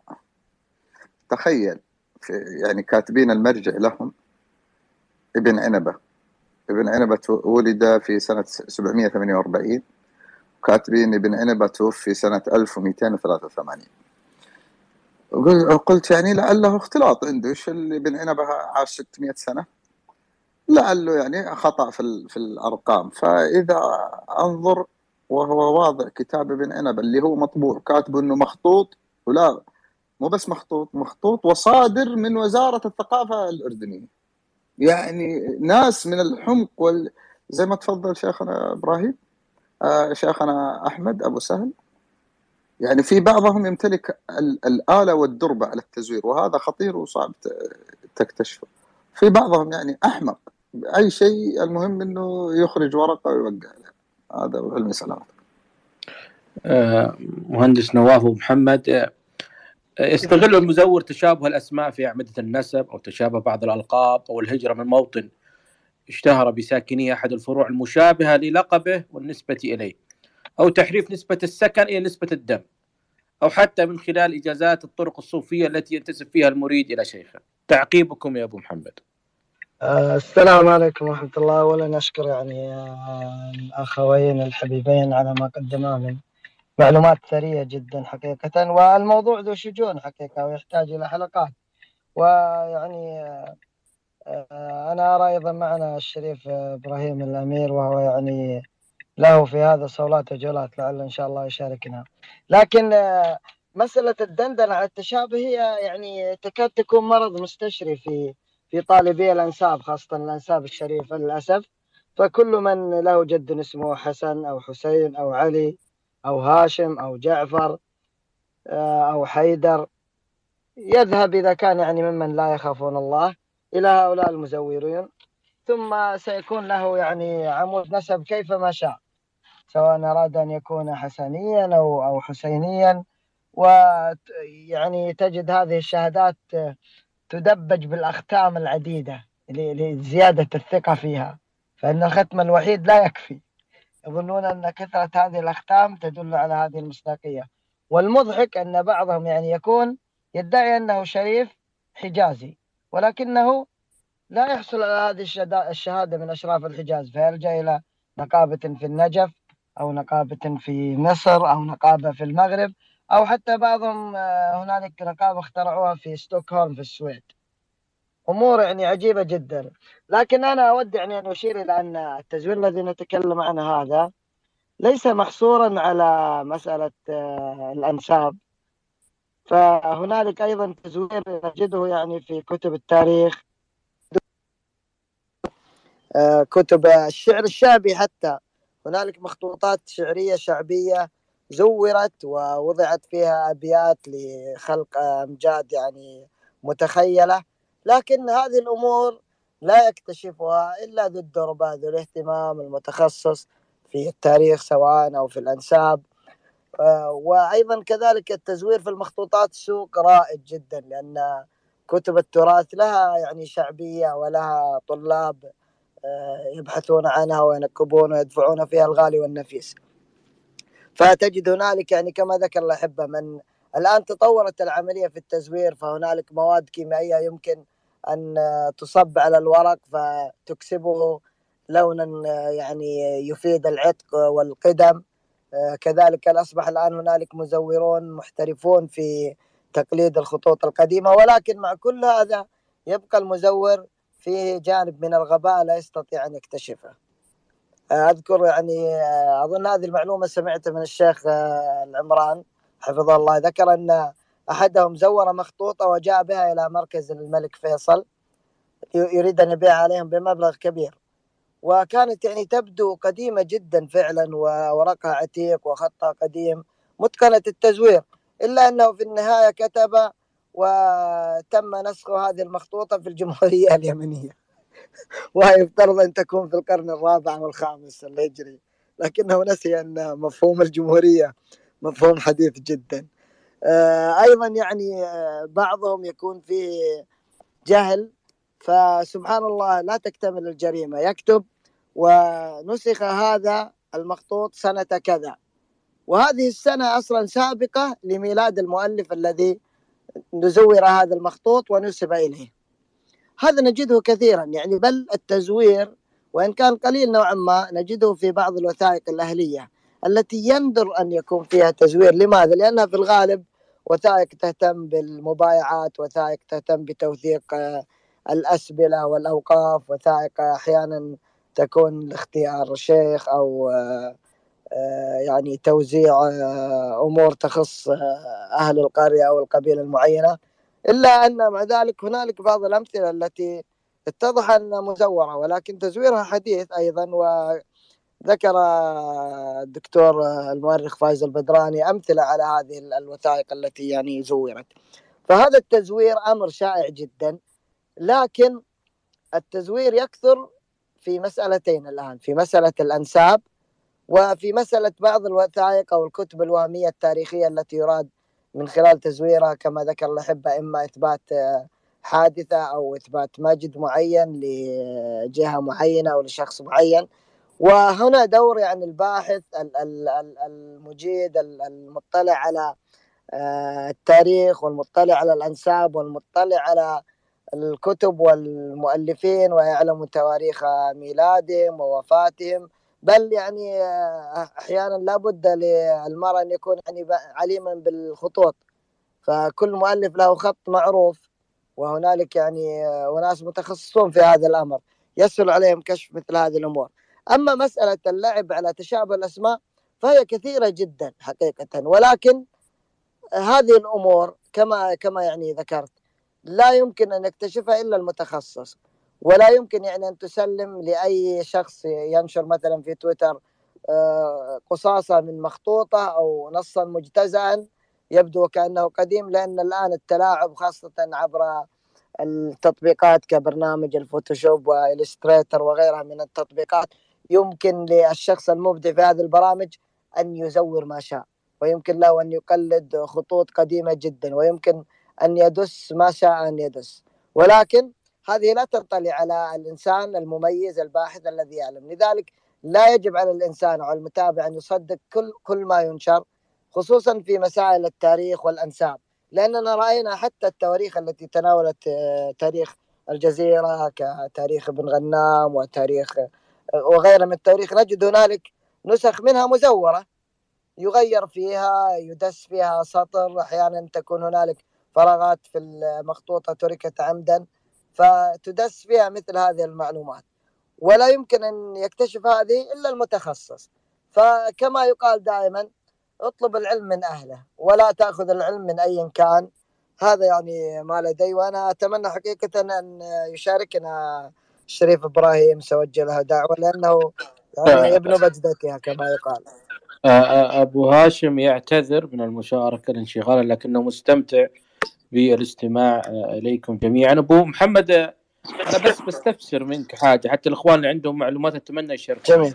تخيل يعني كاتبين المرجع لهم ابن عنبة. ابن عنبة ولد في سنة 748 وكاتبين ابن عنبة توفي سنة 1283 وقل- قلت يعني لعله اختلاط عنده إيش اللي ابن عنبه عاش 600 سنة؟ لعله يعني خطأ في في الأرقام. فإذا أنظر وهو واضع كتاب ابن عنبه اللي هو مطبوع كاتبه إنه مخطوط ولا مو بس مخطوط مخطوط وصادر من وزارة الثقافة الأردنية. يعني ناس من الحمق وال زي ما تفضل شيخنا إبراهيم آه شيخنا أحمد أبو سهل. يعني في بعضهم يمتلك ال- الآلة والدربة على التزوير وهذا خطير وصعب تكتشفه. في بعضهم يعني أحمق أي شيء المهم أنه يخرج ورقة ويوقع هذا سلامتك آه، مهندس نواف محمد آه، يستغل المزور تشابه الأسماء في أعمدة النسب أو تشابه بعض الألقاب أو الهجرة من موطن اشتهر بساكنيه أحد الفروع المشابهة للقبه والنسبة إليه. أو تحريف نسبة السكن إلى نسبة الدم أو حتى من خلال إجازات الطرق الصوفية التي ينتسب فيها المريد إلى شيخه. تعقيبكم يا أبو محمد. آه، السلام عليكم ورحمة الله. أولا أشكر يعني آه، الأخوين الحبيبين على ما قدما من معلومات ثرية جدا حقيقة. والموضوع ذو شجون حقيقة ويحتاج إلى حلقات. ويعني آه، أنا أرى أيضا معنا الشريف إبراهيم الأمير وهو يعني له في هذا صولات وجولات لعل إن شاء الله يشاركنا. لكن آه، مسألة الدندنة على التشابه هي يعني تكاد تكون مرض مستشري في في طالبي الأنساب خاصة الأنساب الشريفة للأسف. فكل من له جد اسمه حسن أو حسين أو علي أو هاشم أو جعفر آه، أو حيدر يذهب إذا كان يعني ممن لا يخافون الله إلى هؤلاء المزورين. ثم سيكون له يعني عمود نسب كيفما شاء. سواء أراد أن يكون حسنيا أو أو حسينيا. ويعني تجد هذه الشهادات تدبج بالأختام العديدة لزيادة الثقة فيها فإن الختم الوحيد لا يكفي. يظنون أن كثرة هذه الأختام تدل على هذه المصداقية. والمضحك أن بعضهم يعني يكون يدعي أنه شريف حجازي ولكنه لا يحصل على هذه الشهادة من أشراف الحجاز فيلجأ إلى نقابة في النجف أو نقابة في مصر أو نقابة في المغرب أو حتى بعضهم آه، هنالك نقابة اخترعوها في ستوكهولم في السويد. أمور يعني عجيبة جدا. لكن أنا أود يعني أن أشير إلى أن التزوير الذي نتكلم عنه هذا ليس محصورا على مسألة آه، الأنساب. فهنالك أيضا تزوير نجده يعني في كتب التاريخ آه، كتب الشعر الشعبي حتى. هنالك مخطوطات شعرية شعبية زورت ووضعت فيها أبيات لخلق أمجاد يعني متخيلة. لكن هذه الأمور لا يكتشفها إلا ذو الدربة ذو الاهتمام المتخصص في التاريخ سواء أو في الأنساب. آه، وأيضا كذلك التزوير في المخطوطات سوق رائد جدا لأن كتب التراث لها يعني شعبية ولها طلاب يبحثون عنها وينكبون ويدفعون فيها الغالي والنفيس. فتجد هنالك يعني كما ذكر الأحبة من الآن تطورت العملية في التزوير فهنالك مواد كيميائية يمكن أن تصب على الورق فتكسبه لونا يعني يفيد العتق والقدم. كذلك أصبح الآن هنالك مزورون محترفون في تقليد الخطوط القديمة ولكن مع كل هذا يبقى المزور فيه جانب من الغباء لا يستطيع أن يكتشفه. آه، أذكر يعني آه، أظن هذه المعلومة سمعتها من الشيخ آه، العمران حفظه الله. ذكر أن أحدهم زور مخطوطة وجاء بها إلى مركز الملك فيصل يريد أن يبيع عليهم بمبلغ كبير. وكانت يعني تبدو قديمة جدا فعلا وورقها عتيق وخطها قديم متقنة التزوير. إلا أنه في النهاية كتب وتم نسخ هذه المخطوطة في الجمهورية اليمنية. وهي يفترض أن تكون في القرن الرابع والخامس الهجري لكنه نسي أن مفهوم الجمهورية مفهوم حديث جدا. آه، أيضا يعني آه، بعضهم يكون فيه جهل فسبحان الله لا تكتمل الجريمة. يكتب ونسخ هذا المخطوط سنة كذا. وهذه السنة أصلا سابقة لميلاد المؤلف الذي نزور هذا المخطوط ونسب إليه هذا نجده كثيرا يعني بل التزوير وإن كان قليل نوعا ما نجده في بعض الوثائق الأهلية التي يندر أن يكون فيها تزوير لماذا؟ لأنها في الغالب وثائق تهتم بالمبايعات وثائق تهتم بتوثيق آه، الأسبلة والأوقاف وثائق أحيانا تكون لاختيار شيخ أو آه، يعني توزيع أمور تخص أهل القرية أو القبيلة المعينة إلا أن مع ذلك هنالك بعض الأمثلة التي اتضح أنها مزورة ولكن تزويرها حديث أيضا وذكر الدكتور المؤرخ فايز البدراني أمثلة على هذه الوثائق التي يعني زورت. فهذا التزوير أمر شائع جدا لكن التزوير يكثر في مسألتين الآن في مسألة الأنساب وفي مسألة بعض الوثائق أو الكتب الوهمية التاريخية التي يراد من خلال تزويرها كما ذكر الأحبة إما إثبات آه، حادثة أو إثبات مجد معين لجهة معينة أو لشخص معين. وهنا دور يعني الباحث المجيد المطلع على آه، التاريخ والمطلع على الأنساب والمطلع على الكتب والمؤلفين ويعلم تواريخ ميلادهم ووفاتهم. بل يعني آه، أحيانا لابد للمرء أن يكون يعني عليما بالخطوط. فكل مؤلف له خط معروف وهنالك يعني آه، وناس متخصصون في هذا الأمر يسهل عليهم كشف مثل هذه الأمور. أما مسألة اللعب على تشابه الأسماء فهي كثيرة جدا حقيقه. ولكن هذه الأمور كما كما يعني ذكرت لا يمكن أن يكتشفها إلا المتخصص. ولا يمكن يعني أن تسلم لأي شخص ينشر مثلا في تويتر آه، قصاصة من مخطوطة أو نصا مجتزأ يبدو كأنه قديم لأن الآن التلاعب خاصة عبر التطبيقات كبرنامج الفوتوشوب والإليستريتور وغيرها من التطبيقات يمكن للشخص المبدع في هذه البرامج أن يزور ما شاء ويمكن له أن يقلد خطوط قديمة جدا ويمكن أن يدس ما شاء أن يدس. ولكن هذه لا تنطلي على الإنسان المميز الباحث الذي يعلم. لذلك لا يجب على الإنسان أو المتابع أن يصدق كل كل ما ينشر خصوصا في مسائل التاريخ والأنساب. لأننا رأينا حتى التواريخ التي تناولت آه، تاريخ الجزيرة كتاريخ ابن غنام وتاريخ آه، وغيرها من التواريخ نجد هنالك نسخ منها مزورة يغير فيها يدس فيها سطر أحيانا تكون هنالك فراغات في المخطوطة تركت عمدا. فتدس فيها مثل هذه المعلومات. ولا يمكن أن يكتشف هذه إلا المتخصص. فكما يقال دائما اطلب العلم من أهله ولا تأخذ العلم من أي كان. هذا يعني ما لدي وأنا أتمنى حقيقة أن يشاركنا الشريف إبراهيم سوجه له دعوة لأنه يعني ابن بجدتها كما يقال. أبو هاشم يعتذر من المشاركة لانشغاله لكنه مستمتع بالاستماع إليكم جميعا. أبو محمد أنا بس بستفسر منك حاجة. حتى الإخوان اللي عندهم معلومات أتمنى يشاركوا جميل.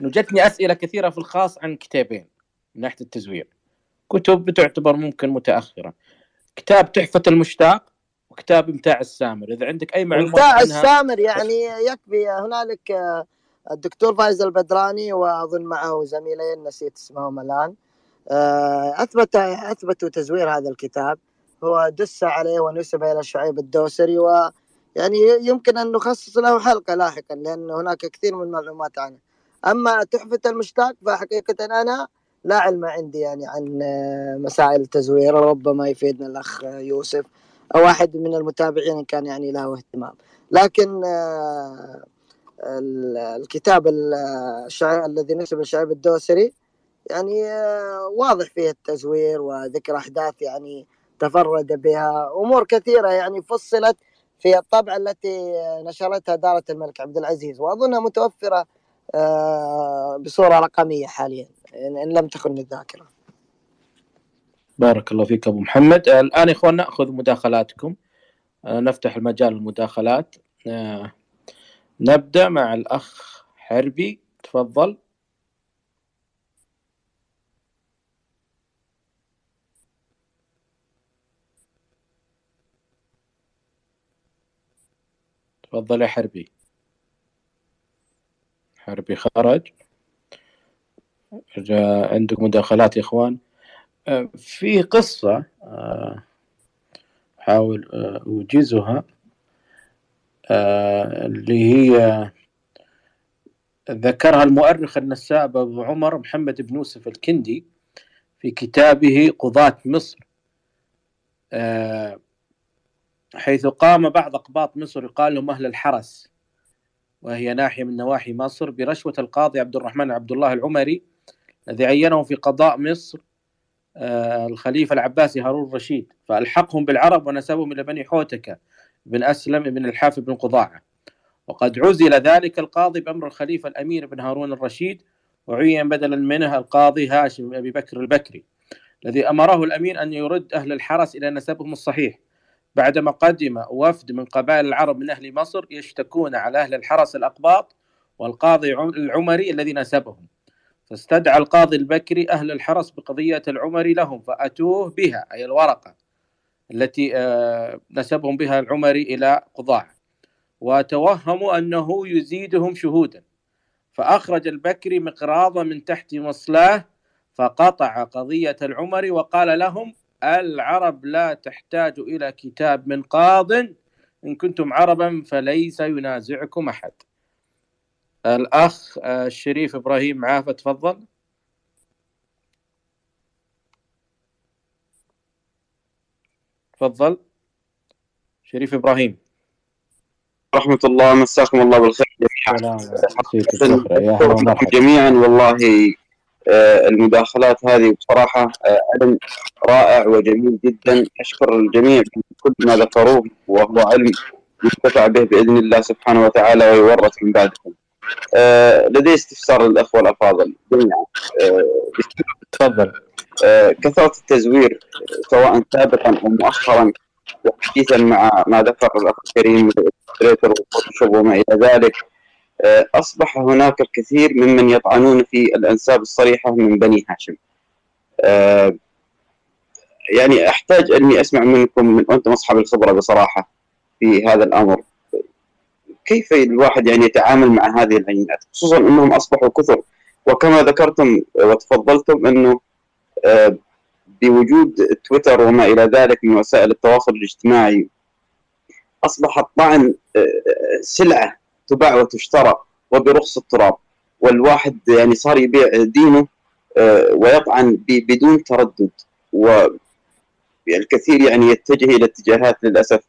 إنه جتني أسئلة كثيرة في الخاص عن كتابين من ناحية التزوير. كتب تعتبر ممكن متأخرة. كتاب تحفة المشتاق وكتاب إمتاع السامر. إذا عندك أي معلومات إمتاع السامر يعني يكفي. هنالك آه، الدكتور فايز البدراني وأظن معه زميلين نسيت اسمهم الآن. آه، اثبت أثبتوا تزوير هذا الكتاب. هو دس عليه ونسب إلى شعيب الدوسري ويعني يمكن أن نخصص له حلقة لاحقا لأن هناك كثير من المعلومات عنه. أما تحفة المشتاق فحقيقة أنا لا علم عندي يعني عن مسائل التزوير ربما يفيدنا الأخ يوسف واحد من المتابعين كان يعني له اهتمام. لكن آه، ال- الكتاب الذي نسب الشعب الدوسري يعني آه، واضح فيه التزوير وذكر أحداث يعني تفرد بها. أمور كثيرة يعني فصلت في الطبعة التي نشرتها دارة الملك عبد العزيز وأظنها متوفرة آه، بصورة رقمية حاليا إن لم تخن الذاكرة بارك الله فيك أبو محمد. آه، الآن يا إخوان نأخذ مداخلاتكم. آه، نفتح المجال للمداخلات. نبدأ مع الأخ حربي. تفضل. تفضل يا حربي. حربي خرج. عندك مداخلات يا إخوان. آه، في قصة أحاول آه، أوجزها آه، اللي هي ذكرها المؤرخ النساب أبو عمر محمد بن يوسف الكندي في كتابه قضاة مصر. حيث قام بعض أقباط مصر يقال لهم أهل الحرس وهي ناحية من نواحي مصر برشوة القاضي عبد الرحمن عبد الله العمري الذي عينه في قضاء مصر آه، الخليفة العباسي هارون الرشيد. فألحقهم بالعرب ونسبهم إلى بني حوتكة بن أسلم بن الحافظ بن قضاعة. وقد عزل ذلك القاضي بأمر الخليفة الأمير بن هارون الرشيد وعين بدلا منه القاضي هاشم بن أبي بكر البكري الذي أمره الأمير أن يرد أهل الحرس إلى نسبهم الصحيح. بعدما قدم وفد من قبائل العرب من أهل مصر يشتكون على أهل الحرس الأقباط والقاضي عم- العمري الذي نسبهم فاستدعى القاضي البكري أهل الحرس بقضية العمري لهم فأتوه بها أي الورقة التي آه، نسبهم بها العمري إلى قضاع وتوهموا أنه يزيدهم شهودا. فأخرج البكري مقراضا من تحت مصلاه فقطع قضية العمري وقال لهم العرب لا تحتاج إلى كتاب من قاض. إن كنتم عربا فليس ينازعكم أحد. الأخ آه، الشريف إبراهيم عافة تفضل. تفضل. شريف إبراهيم. رحمة الله مساكم الله بالخير. جميعا جميعا والله المداخلات هذه بصراحة آه، علم رائع وجميل جدا. أشكر الجميع كل ما ذكروه وهو علم ينتفع به بإذن الله سبحانه وتعالى ويورث من بعدكم. آه، لدي استفسار للأخوة الأفاضل. جميعا. تفضل. كثرة التزوير آه، سواء سابقا أو مؤخرا وحديثا مع ما ذكر الأخ الكريم وما إلى ذلك. آه، أصبح هناك الكثير ممن يطعنون في الأنساب الصريحة من بني هاشم. آه، يعني أحتاج أني أسمع منكم من أنتم أصحاب الخبرة بصراحة في هذا الأمر. كيف الواحد يعني يتعامل مع هذه العينات خصوصا أنهم أصبحوا كثر. وكما ذكرتم وتفضلتم أنه آه، بوجود تويتر وما إلى ذلك من وسائل التواصل الاجتماعي أصبح الطعن آه، سلعة. تباع وتشترى وبرخص التراب. والواحد يعني صار يبيع دينه آه، ويطعن بدون تردد. والكثير يعني يتجه إلى اتجاهات للأسف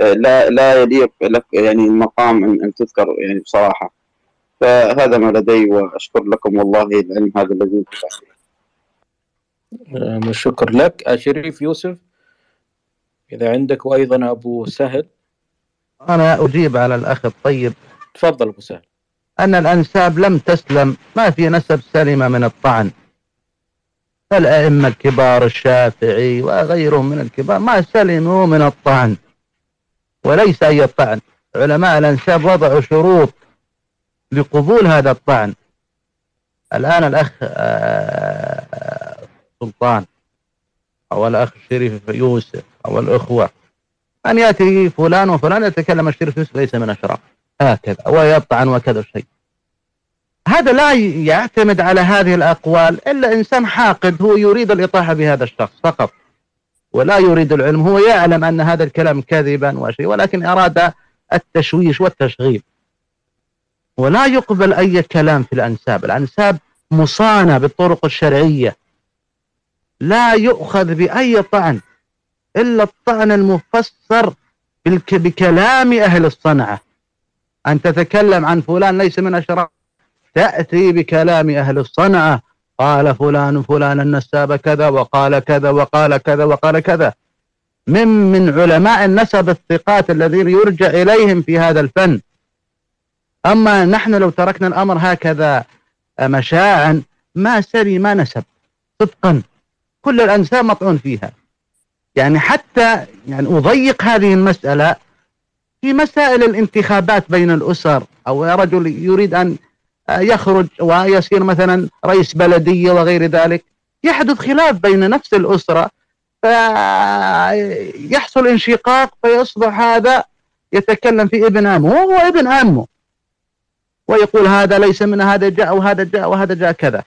آه، لا لا يليق لك يعني المقام أن أن تذكر يعني بصراحة. فهذا ما لدي وأشكر لكم والله العلم هذا الذي. آه، شكر لك. شريف يوسف إذا عندك وأيضا أبو سهل. أنا أجيب على الأخ الطيب. تفضل أبو سهل. أن الأنساب لم تسلم. ما في نسب سلمة من الطعن. الأئمة الكبار الشافعي وغيرهم من الكبار ما سلموا من الطعن. وليس أي طعن. علماء الأنساب وضعوا شروط لقبول هذا الطعن. الآن الأخ آه، سلطان أو الأخ الشريف يوسف أو الأخوة أن يأتي فلان وفلان يتكلم الشريف يوسف ليس من أشراف هكذا ويطعن وكذا شيء. هذا لا يعتمد على هذه الأقوال إلا إنسان حاقد هو يريد الإطاحة بهذا الشخص فقط. ولا يريد العلم هو يعلم أن هذا الكلام كذبا وشيء ولكن أراد التشويش والتشغيب. ولا يقبل أي كلام في الأنساب. الأنساب مصانة بالطرق الشرعية. لا يؤخذ بأي طعن إلا الطعن المفسر بكلام أهل الصنعة. أن تتكلم عن فلان ليس من أشراف تأتي بكلام أهل الصنعة. قال فلان فلان النساب كذا وقال كذا وقال كذا وقال كذا. من من علماء النسب الثقات الذين يرجع إليهم في هذا الفن. أما نحن لو تركنا الأمر هكذا مشاعا ما سري ما نسب. صدقا كل الأنساب مطعون فيها. يعني حتى يعني أضيق هذه المسألة في مسائل الانتخابات بين الأسر أو رجل يريد أن يخرج ويصير مثلا رئيس بلدية وغير ذلك. يحدث خلاف بين نفس الأسرة فيحصل انشقاق فيصبح هذا يتكلم في ابن عمه وهو ابن عمه. ويقول هذا ليس من هذا جاء وهذا جاء وهذا جاء كذا.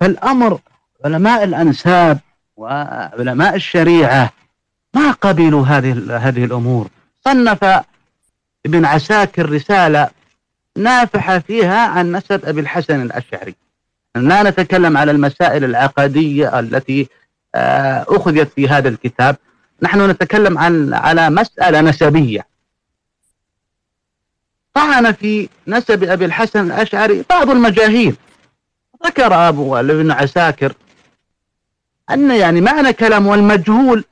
فالأمر علماء الأنساب وعلماء الشريعة ما قبلوا هذه هذه الأمور. صنف ابن عساكر رسالة نافحة فيها عن نسب أبي الحسن الأشعري. لا نتكلم على المسائل العقدية التي آه، أخذت في هذا الكتاب. نحن نتكلم عن على مسألة نسبية. طعن في نسب أبي الحسن الأشعري بعض المجاهيل. ذكر أبو ابن عساكر أن يعني معنى كلام والمجهول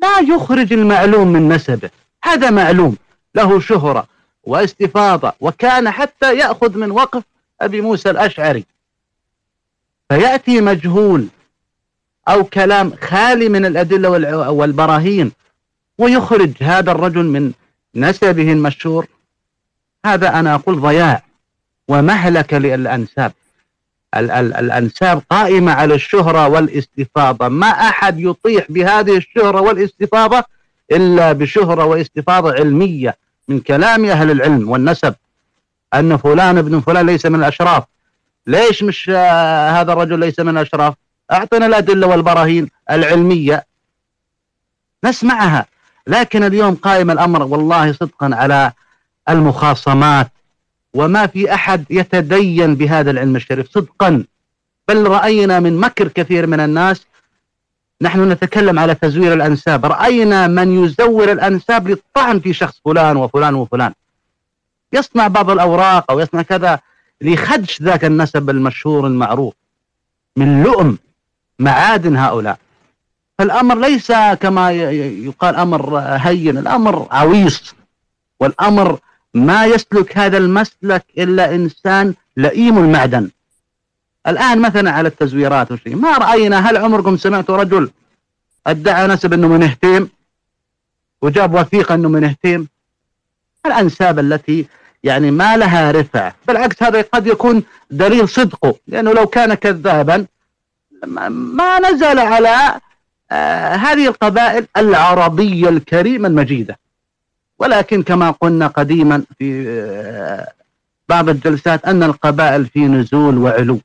لا يخرج المعلوم من نسبه. هذا معلوم له شهرة واستفاضة وكان حتى يأخذ من وقف أبي موسى الأشعري. فيأتي مجهول أو كلام خالي من الأدلة والبراهين ويخرج هذا الرجل من نسبه المشهور. هذا أنا أقول ضياع ومهلك للأنساب. ال- ال- الأنساب قائمة على الشهرة والاستفاضة. ما أحد يطيح بهذه الشهرة والاستفاضة إلا بشهرة واستفاضة علمية من كلام أهل العلم والنسب. أن فلان ابن فلان ليس من الأشراف. ليش مش آه، هذا الرجل ليس من الأشراف؟ أعطنا الأدلة والبراهين العلمية. نسمعها. لكن اليوم قائم الأمر والله صدقا على المخاصمات. وما في أحد يتدين بهذا العلم الشريف. صدقا. بل رأينا من مكر كثير من الناس نحن نتكلم على تزوير الأنساب. رأينا من يزور الأنساب للطعن في شخص فلان وفلان وفلان. يصنع بعض الأوراق أو يصنع كذا لخدش ذاك النسب المشهور المعروف من لؤم معادن هؤلاء. فالأمر ليس كما يقال أمر هين. الأمر عويص. والأمر ما يسلك هذا المسلك إلا إنسان لئيم المعدن. الآن مثلا على التزويرات وشيء ما رأينا هل عمركم سمعتوا رجل ادعى نسب أنه من هتيم وجاب وثيقة أنه من هتيم الأنساب التي يعني ما لها رفع. بالعكس هذا قد يكون دليل صدقه لأنه لو كان كذابا ما- ما نزل على آه هذه القبائل العربية الكريمة المجيدة. ولكن كما قلنا قديما في آه بعض الجلسات أن القبائل في نزول وعلو.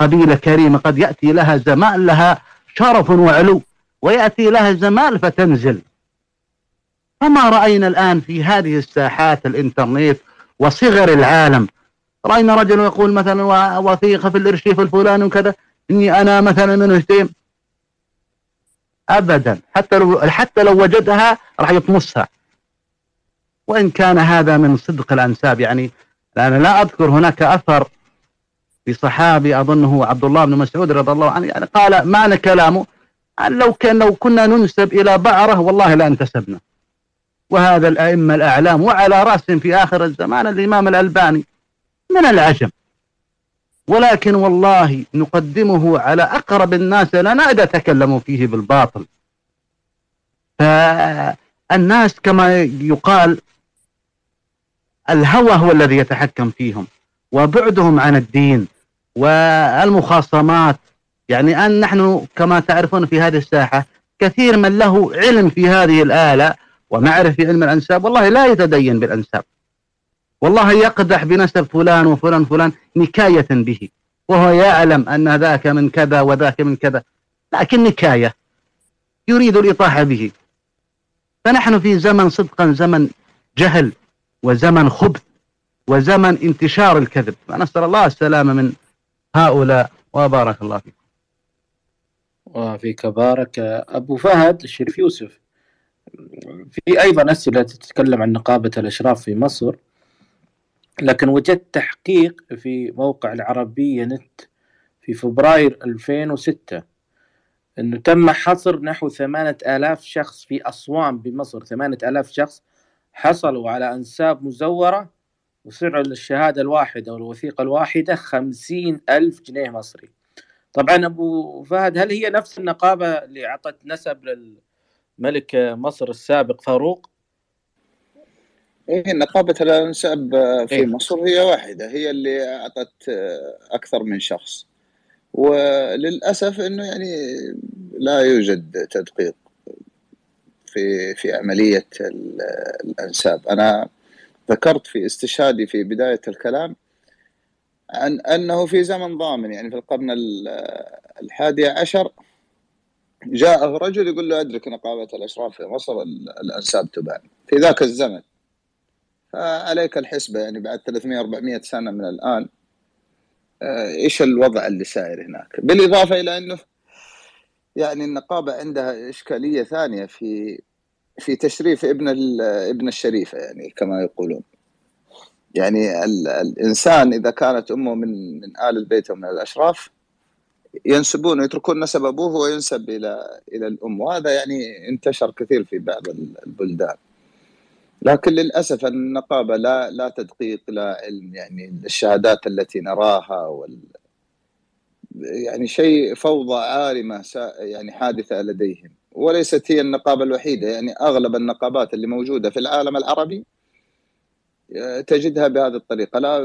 قبيلة كريمة قد يأتي لها زمان لها شرف وعلو ويأتي لها زمان فتنزل. فما رأينا الآن في هذه الساحات الإنترنت وصغر العالم؟ رأينا رجل يقول مثلا وثيقة في الإرشيف الفلاني وكذا إني أنا مثلا من هشيم أبدا. حتى لو حتى لو وجدها راح يطمسها. وإن كان هذا من صدق الأنساب يعني أنا لا أذكر هناك أثر في صحابي أظنه عبد الله بن مسعود رضي الله عنه يعني قال معنى كلامه؟ أن لو كان لو كنا ننسب إلى بعرة والله لا انتسبنا. وهذا الأئمة الأعلام وعلى رأسهم في آخر الزمان الإمام الألباني من العجم. ولكن والله نقدمه على أقرب الناس لنا إذا تكلموا فيه بالباطل. فالناس كما يقال الهوى هو الذي يتحكم فيهم وبعدهم عن الدين. والمخاصمات. يعني أن نحن كما تعرفون في هذه الساحة كثير من له علم في هذه الآلة ومعرفة في علم الأنساب والله لا يتدين بالأنساب. والله يقدح بنسب فلان وفلان فلان نكاية به وهو يعلم أن ذاك من كذا وذاك من كذا لكن نكاية يريد الإطاحة به. فنحن في زمن صدقا زمن جهل وزمن خبث وزمن انتشار الكذب. فنسأل الله السلامة من هؤلاء. وبارك الله فيكم. وفيك بارك. أبو فهد الشريف يوسف. في أيضا أسئلة تتكلم عن نقابة الأشراف في مصر لكن وجدت تحقيق في موقع العربية نت في فبراير 2006 أنه تم حصر نحو ثمانية آلاف شخص في أسوان بمصر. ثمانية آلاف شخص حصلوا على أنساب مزورة وسعر الشهادة الواحدة أو الوثيقة الواحدة خمسين ألف جنيه مصري. طبعا أبو فهد هل هي نفس النقابة اللي أعطت نسب للملك مصر السابق فاروق؟ إيه نقابة الأنساب في إيه. مصر هي واحدة هي اللي أعطت أكثر من شخص. وللأسف أنه يعني لا يوجد تدقيق في في عملية ال- الأنساب. أنا ذكرت في استشهادي في بداية الكلام عن أنه في زمن ضامن يعني في القرن ال- الحادي عشر جاءه رجل يقول له أدرك نقابة الأشراف في مصر ال- الأنساب تبان في ذاك الزمن. فعليك الحسبة يعني بعد 300 400 سنة من الآن آه، إيش الوضع اللي سائر هناك؟ بالإضافة إلى أنه يعني النقابة عندها إشكالية ثانية في في تشريف ابن ال- ابن الشريفة يعني كما يقولون. يعني ال- الإنسان إذا كانت أمه من من آل البيت ومن الأشراف ينسبون يتركون نسب أبوه وينسب إلى إلى الأم. وهذا يعني انتشر كثير في بعض ال- البلدان. لكن للأسف النقابة لا لا تدقيق لا علم. يعني الشهادات التي نراها وال يعني شيء فوضى عارمة سا- يعني حادثة لديهم. وليست هي النقابة الوحيدة يعني أغلب النقابات اللي موجودة في العالم العربي آه، تجدها بهذه الطريقة. لا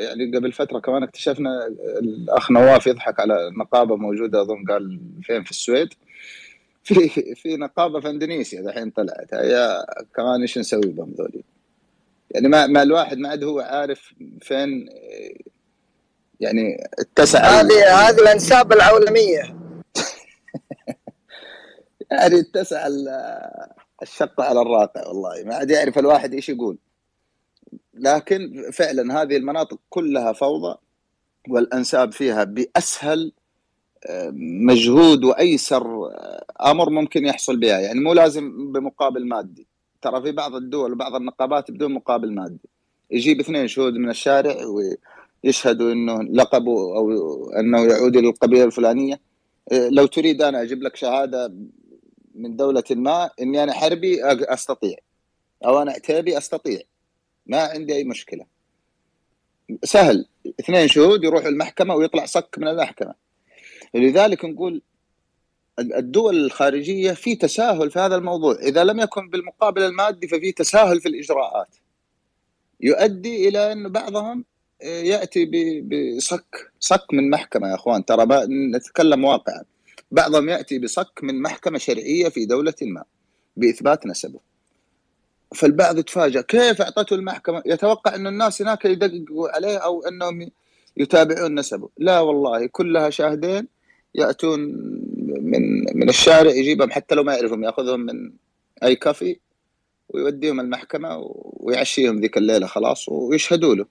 يعني قبل فترة كمان اكتشفنا الأخ نواف يضحك على نقابة موجودة أظن قال فين في السويد؟ في في نقابة في إندونيسيا دحين طلعت. هي كمان إيش نسوي بهم ذولي؟ يعني ما ما الواحد ما عاد هو عارف فين يعني اتسع هذه هذه الأنساب العولمية. يعني اتسع ال- الشق على الراقع والله. ما عاد يعرف الواحد إيش يقول. لكن فعلا هذه المناطق كلها فوضى والأنساب فيها بأسهل آه، مجهود وأيسر آه، أمر ممكن يحصل بها. يعني مو لازم بمقابل مادي. ترى في بعض الدول وبعض النقابات بدون مقابل مادي. يجيب اثنين شهود من الشارع ويشهدوا إنه لقبه أو إنه يعود إلى القبيله الفلانية. آه، لو تريد أنا أجيب لك شهادة من دولة ما إني أنا حربي أستطيع. أو أنا عتيبي أستطيع. ما عندي أي مشكلة. سهل. اثنين شهود يروحوا المحكمة ويطلع صك من المحكمة. لذلك نقول الدول الخارجية في تساهل في هذا الموضوع. إذا لم يكن بالمقابل المادي ففي تساهل في الإجراءات. يؤدي إلى أن بعضهم يأتي ب- بصك. صك من محكمة يا إخوان. ترى نتكلم واقعا. بعضهم يأتي بصك من محكمة شرعية في دولة ما بإثبات نسبه. فالبعض يتفاجأ كيف أعطته المحكمة؟ يتوقع انه الناس هناك يدققوا عليه أو أنهم يتابعون نسبه. لا والله كلها شاهدين يأتون من من الشارع يجيبهم حتى لو ما يعرفهم يأخذهم من أي كافي ويوديهم المحكمة ويعشيهم ذيك الليلة خلاص ويشهدوا له.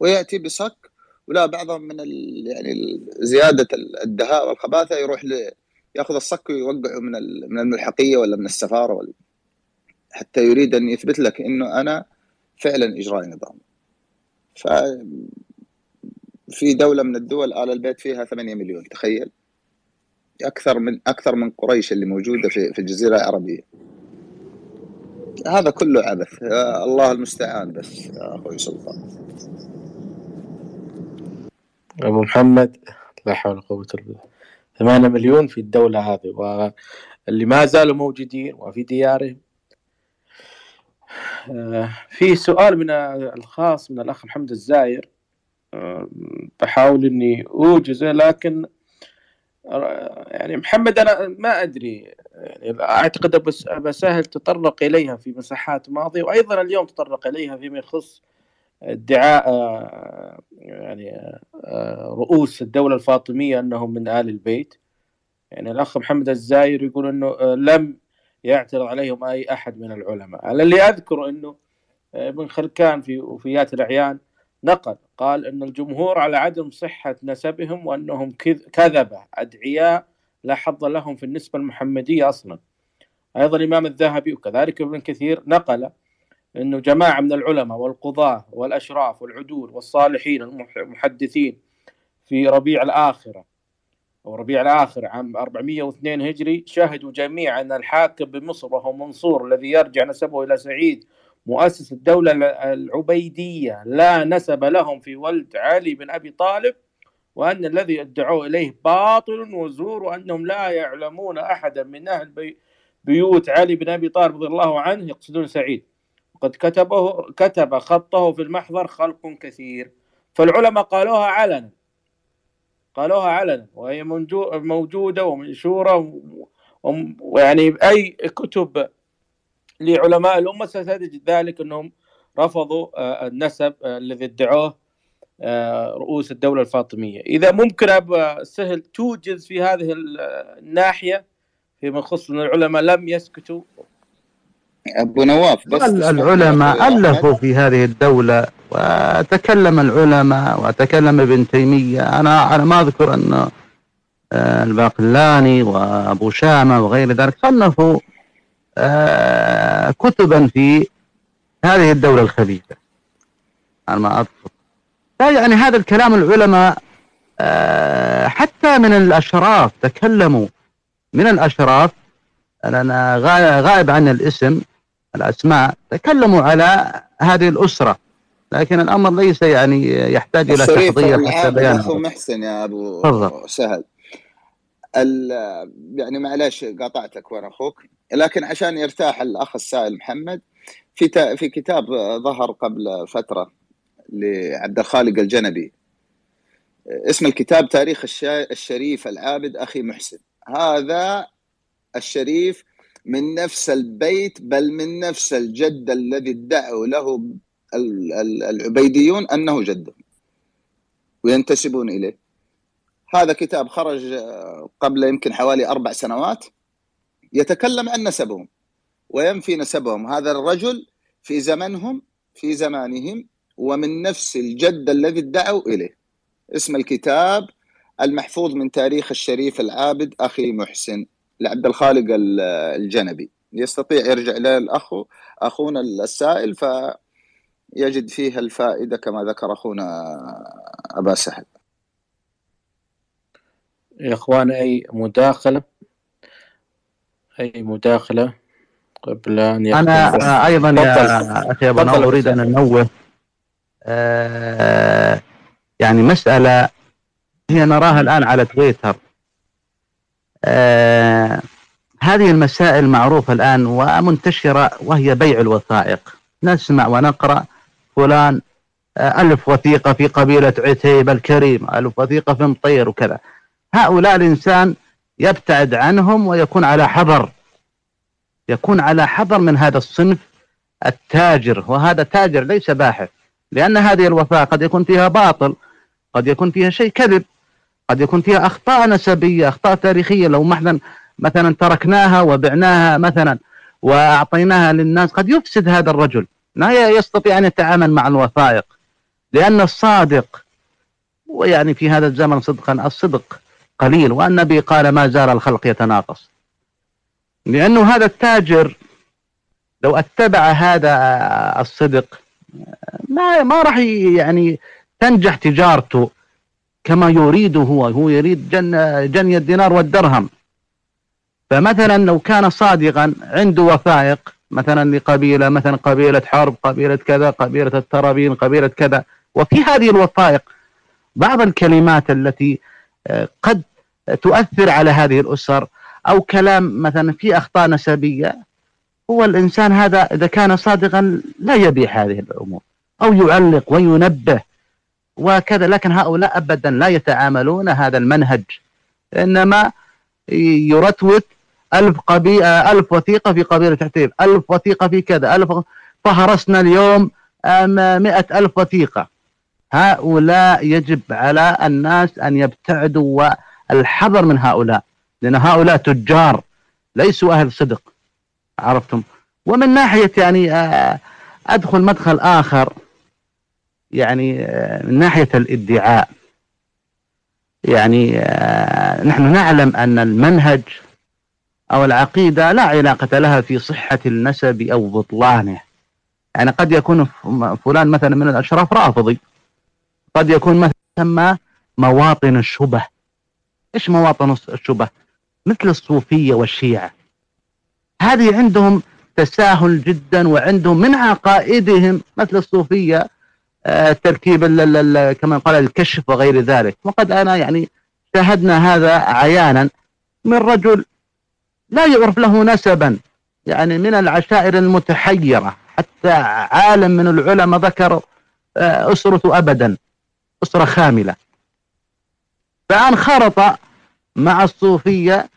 ويأتي بصك ولا بعضهم من ال يعني زيادة الدهاء والخباثة يروح ل ياخذ الصك ويوقعه من ال- من الملحقية ولا من السفارة ولا حتى يريد أن يثبت لك إنه أنا فعلا اجراء نظام. ف في دولة من الدول آل البيت فيها 8 مليون تخيل. أكثر من أكثر من قريش اللي موجودة في في الجزيرة العربية. هذا كله عبث. يا الله المستعان بس يا أخوي سلطان. أبو محمد لا حول ولا قوة إلا بالله. 8 مليون في الدولة هذه واللي ما زالوا موجودين وفي ديارهم. آه، في سؤال من الخاص من الأخ محمد الزاير. آه، بحاول إني أوجزه لكن آه، يعني محمد أنا ما أدري. يعني أعتقد أبو سهل تطرق إليها في مساحات ماضية وأيضا اليوم تطرق إليها فيما يخص ادعاء آه، يعني آه، رؤوس الدولة الفاطمية أنهم من آل البيت. يعني الأخ محمد الزاير يقول أنه آه، لم يعترض عليهم أي أحد من العلماء. على اللي أذكر أنه ابن خلكان في وفيات الأعيان نقل قال أن الجمهور على عدم صحة نسبهم وأنهم كذ- كذبة أدعياء لا حظ لهم في النسبة المحمدية أصلا. أيضا الإمام الذهبي وكذلك ابن كثير نقل أنه جماعة من العلماء والقضاة والأشراف والعدول والصالحين المحدثين في ربيع الآخرة. أو ربيع الآخر عام 402 هجري شهدوا جميعا الحاكم بمصر وهو منصور الذي يرجع نسبه إلى سعيد مؤسس الدولة العبيدية. لا نسب لهم في ولد علي بن أبي طالب وأن الذي ادعوه إليه باطل وزور وأنهم لا يعلمون أحدا من بي بيوت علي بن أبي طالب رضي الله عنه يقصدون سعيد. وقد كتبه كتب خطه في المحضر خلق كثير. فالعلماء قالوها علنا. قالوها علنا وهي موجودة ومنشورة ويعني أي كتب لعلماء الأمة ستجد ذلك أنهم رفضوا آه، النسب آه، الذي ادعوه آه، رؤوس الدولة الفاطمية. إذا ممكن سهل توجز في هذه الناحية فيما يخص أن العلماء لم يسكتوا أبو نواف بس العلماء ألفوا في هذه الدولة وتكلم العلماء وتكلم ابن تيمية. أنا أنا ما أذكر أن الباقلاني وأبو شامة وغير ذلك صنفوا آه، كتبا في هذه الدولة الخبيثة أنا ما أذكر. يعني هذا الكلام العلماء آه، حتى من الأشراف تكلموا. من الأشراف أنا غائب عن الاسم. الأسماء تكلموا على هذه الأسرة لكن الأمر ليس يعني يحتاج إلى تحضير حتى بيان أخو محسن يا أبو فضل. سهل. يعني معلش قاطعتك وأنا أخوك لكن عشان يرتاح الأخ السائل محمد في في كتاب ظهر قبل فترة لعبد الخالق الجنبي. اسم الكتاب تاريخ الشريف العابد أخي محسن. هذا الشريف من نفس البيت بل من نفس الجد الذي ادعوا له العبيديون أنه جده وينتسبون إليه. هذا كتاب خرج قبل يمكن حوالي أربع سنوات. يتكلم عن نسبهم. وينفي نسبهم. هذا الرجل في زمنهم في زمانهم ومن نفس الجد الذي ادعوا إليه. اسم الكتاب المحفوظ من تاريخ الشريف العابد أخي محسن. لعبد الخالق الجنبي. يستطيع يرجع إلى الاخ أخونا السائل فيجد فيها الفائدة كما ذكر أخونا أبا سهل. يا إخوان أي مداخلة؟ أي مداخلة قبل أن أنا أيضا يا أخي أبو أريد أن أنوه. آه يعني مسألة هي نراها الآن على تويتر. آه هذه المسائل معروفة الآن ومنتشرة وهي بيع الوثائق. نسمع ونقرأ فلان آه، ألف وثيقة في قبيلة عتيب الكريم ألف وثيقة في مطير وكذا. هؤلاء الإنسان يبتعد عنهم ويكون على حذر يكون على حذر من هذا الصنف التاجر. وهذا تاجر ليس باحث لأن هذه الوفاة قد يكون فيها باطل قد يكون فيها شيء كذب. قد يكون فيها أخطاء نسبية أخطاء تاريخية لو مثلا مثلا تركناها وبعناها مثلا وأعطيناها للناس قد يفسد هذا الرجل. لا يستطيع أن يتعامل مع الوثائق لأن الصادق ويعني في هذا الزمن صدقا الصدق قليل والنبي قال ما زال الخلق يتناقص. لأنه هذا التاجر لو أتبع هذا الصدق ما ما راح يعني تنجح تجارته. كما يريد هو هو يريد جن جني الدينار والدرهم. فمثلا لو كان صادقا عنده وثائق مثلا لقبيلة مثلا قبيلة حرب قبيلة كذا قبيلة الترابين قبيلة كذا. وفي هذه الوثائق بعض الكلمات التي قد تؤثر على هذه الأسر أو كلام مثلا في أخطاء نسبية هو الإنسان هذا إذا كان صادقا لا يبيع هذه الأمور أو يعلق وينبه. وكذا. لكن هؤلاء أبدا لا يتعاملون هذا المنهج. إنما يرتوت ألف, قبي... ألف وثيقة في قبيلة عتيب ألف وثيقة في كذا ألف فهرسنا اليوم مئة ألف وثيقة. هؤلاء يجب على الناس أن يبتعدوا والحذر من هؤلاء لأن هؤلاء تجار ليسوا أهل صدق. عرفتم؟ ومن ناحية يعني آه، أدخل مدخل آخر. يعني آه، من ناحية الادعاء. يعني آه، نحن نعلم أن المنهج أو العقيدة لا علاقة لها في صحة النسب أو بطلانه. يعني قد يكون فلان مثلا من الأشراف رافضي. قد يكون مثلا مواطن الشبه. إيش مواطن الشبه؟ مثل الصوفية والشيعة. هذه عندهم تساهل جدا وعندهم من عقائدهم مثل الصوفية آه، تركيب كما قال الكشف وغير ذلك. وقد أنا يعني شاهدنا هذا عيانا من رجل لا يعرف له نسبا يعني من العشائر المتحيرة حتى عالم من العلماء ذكر آه، أسرة أبدا أسرة خاملة. فانخرط مع الصوفية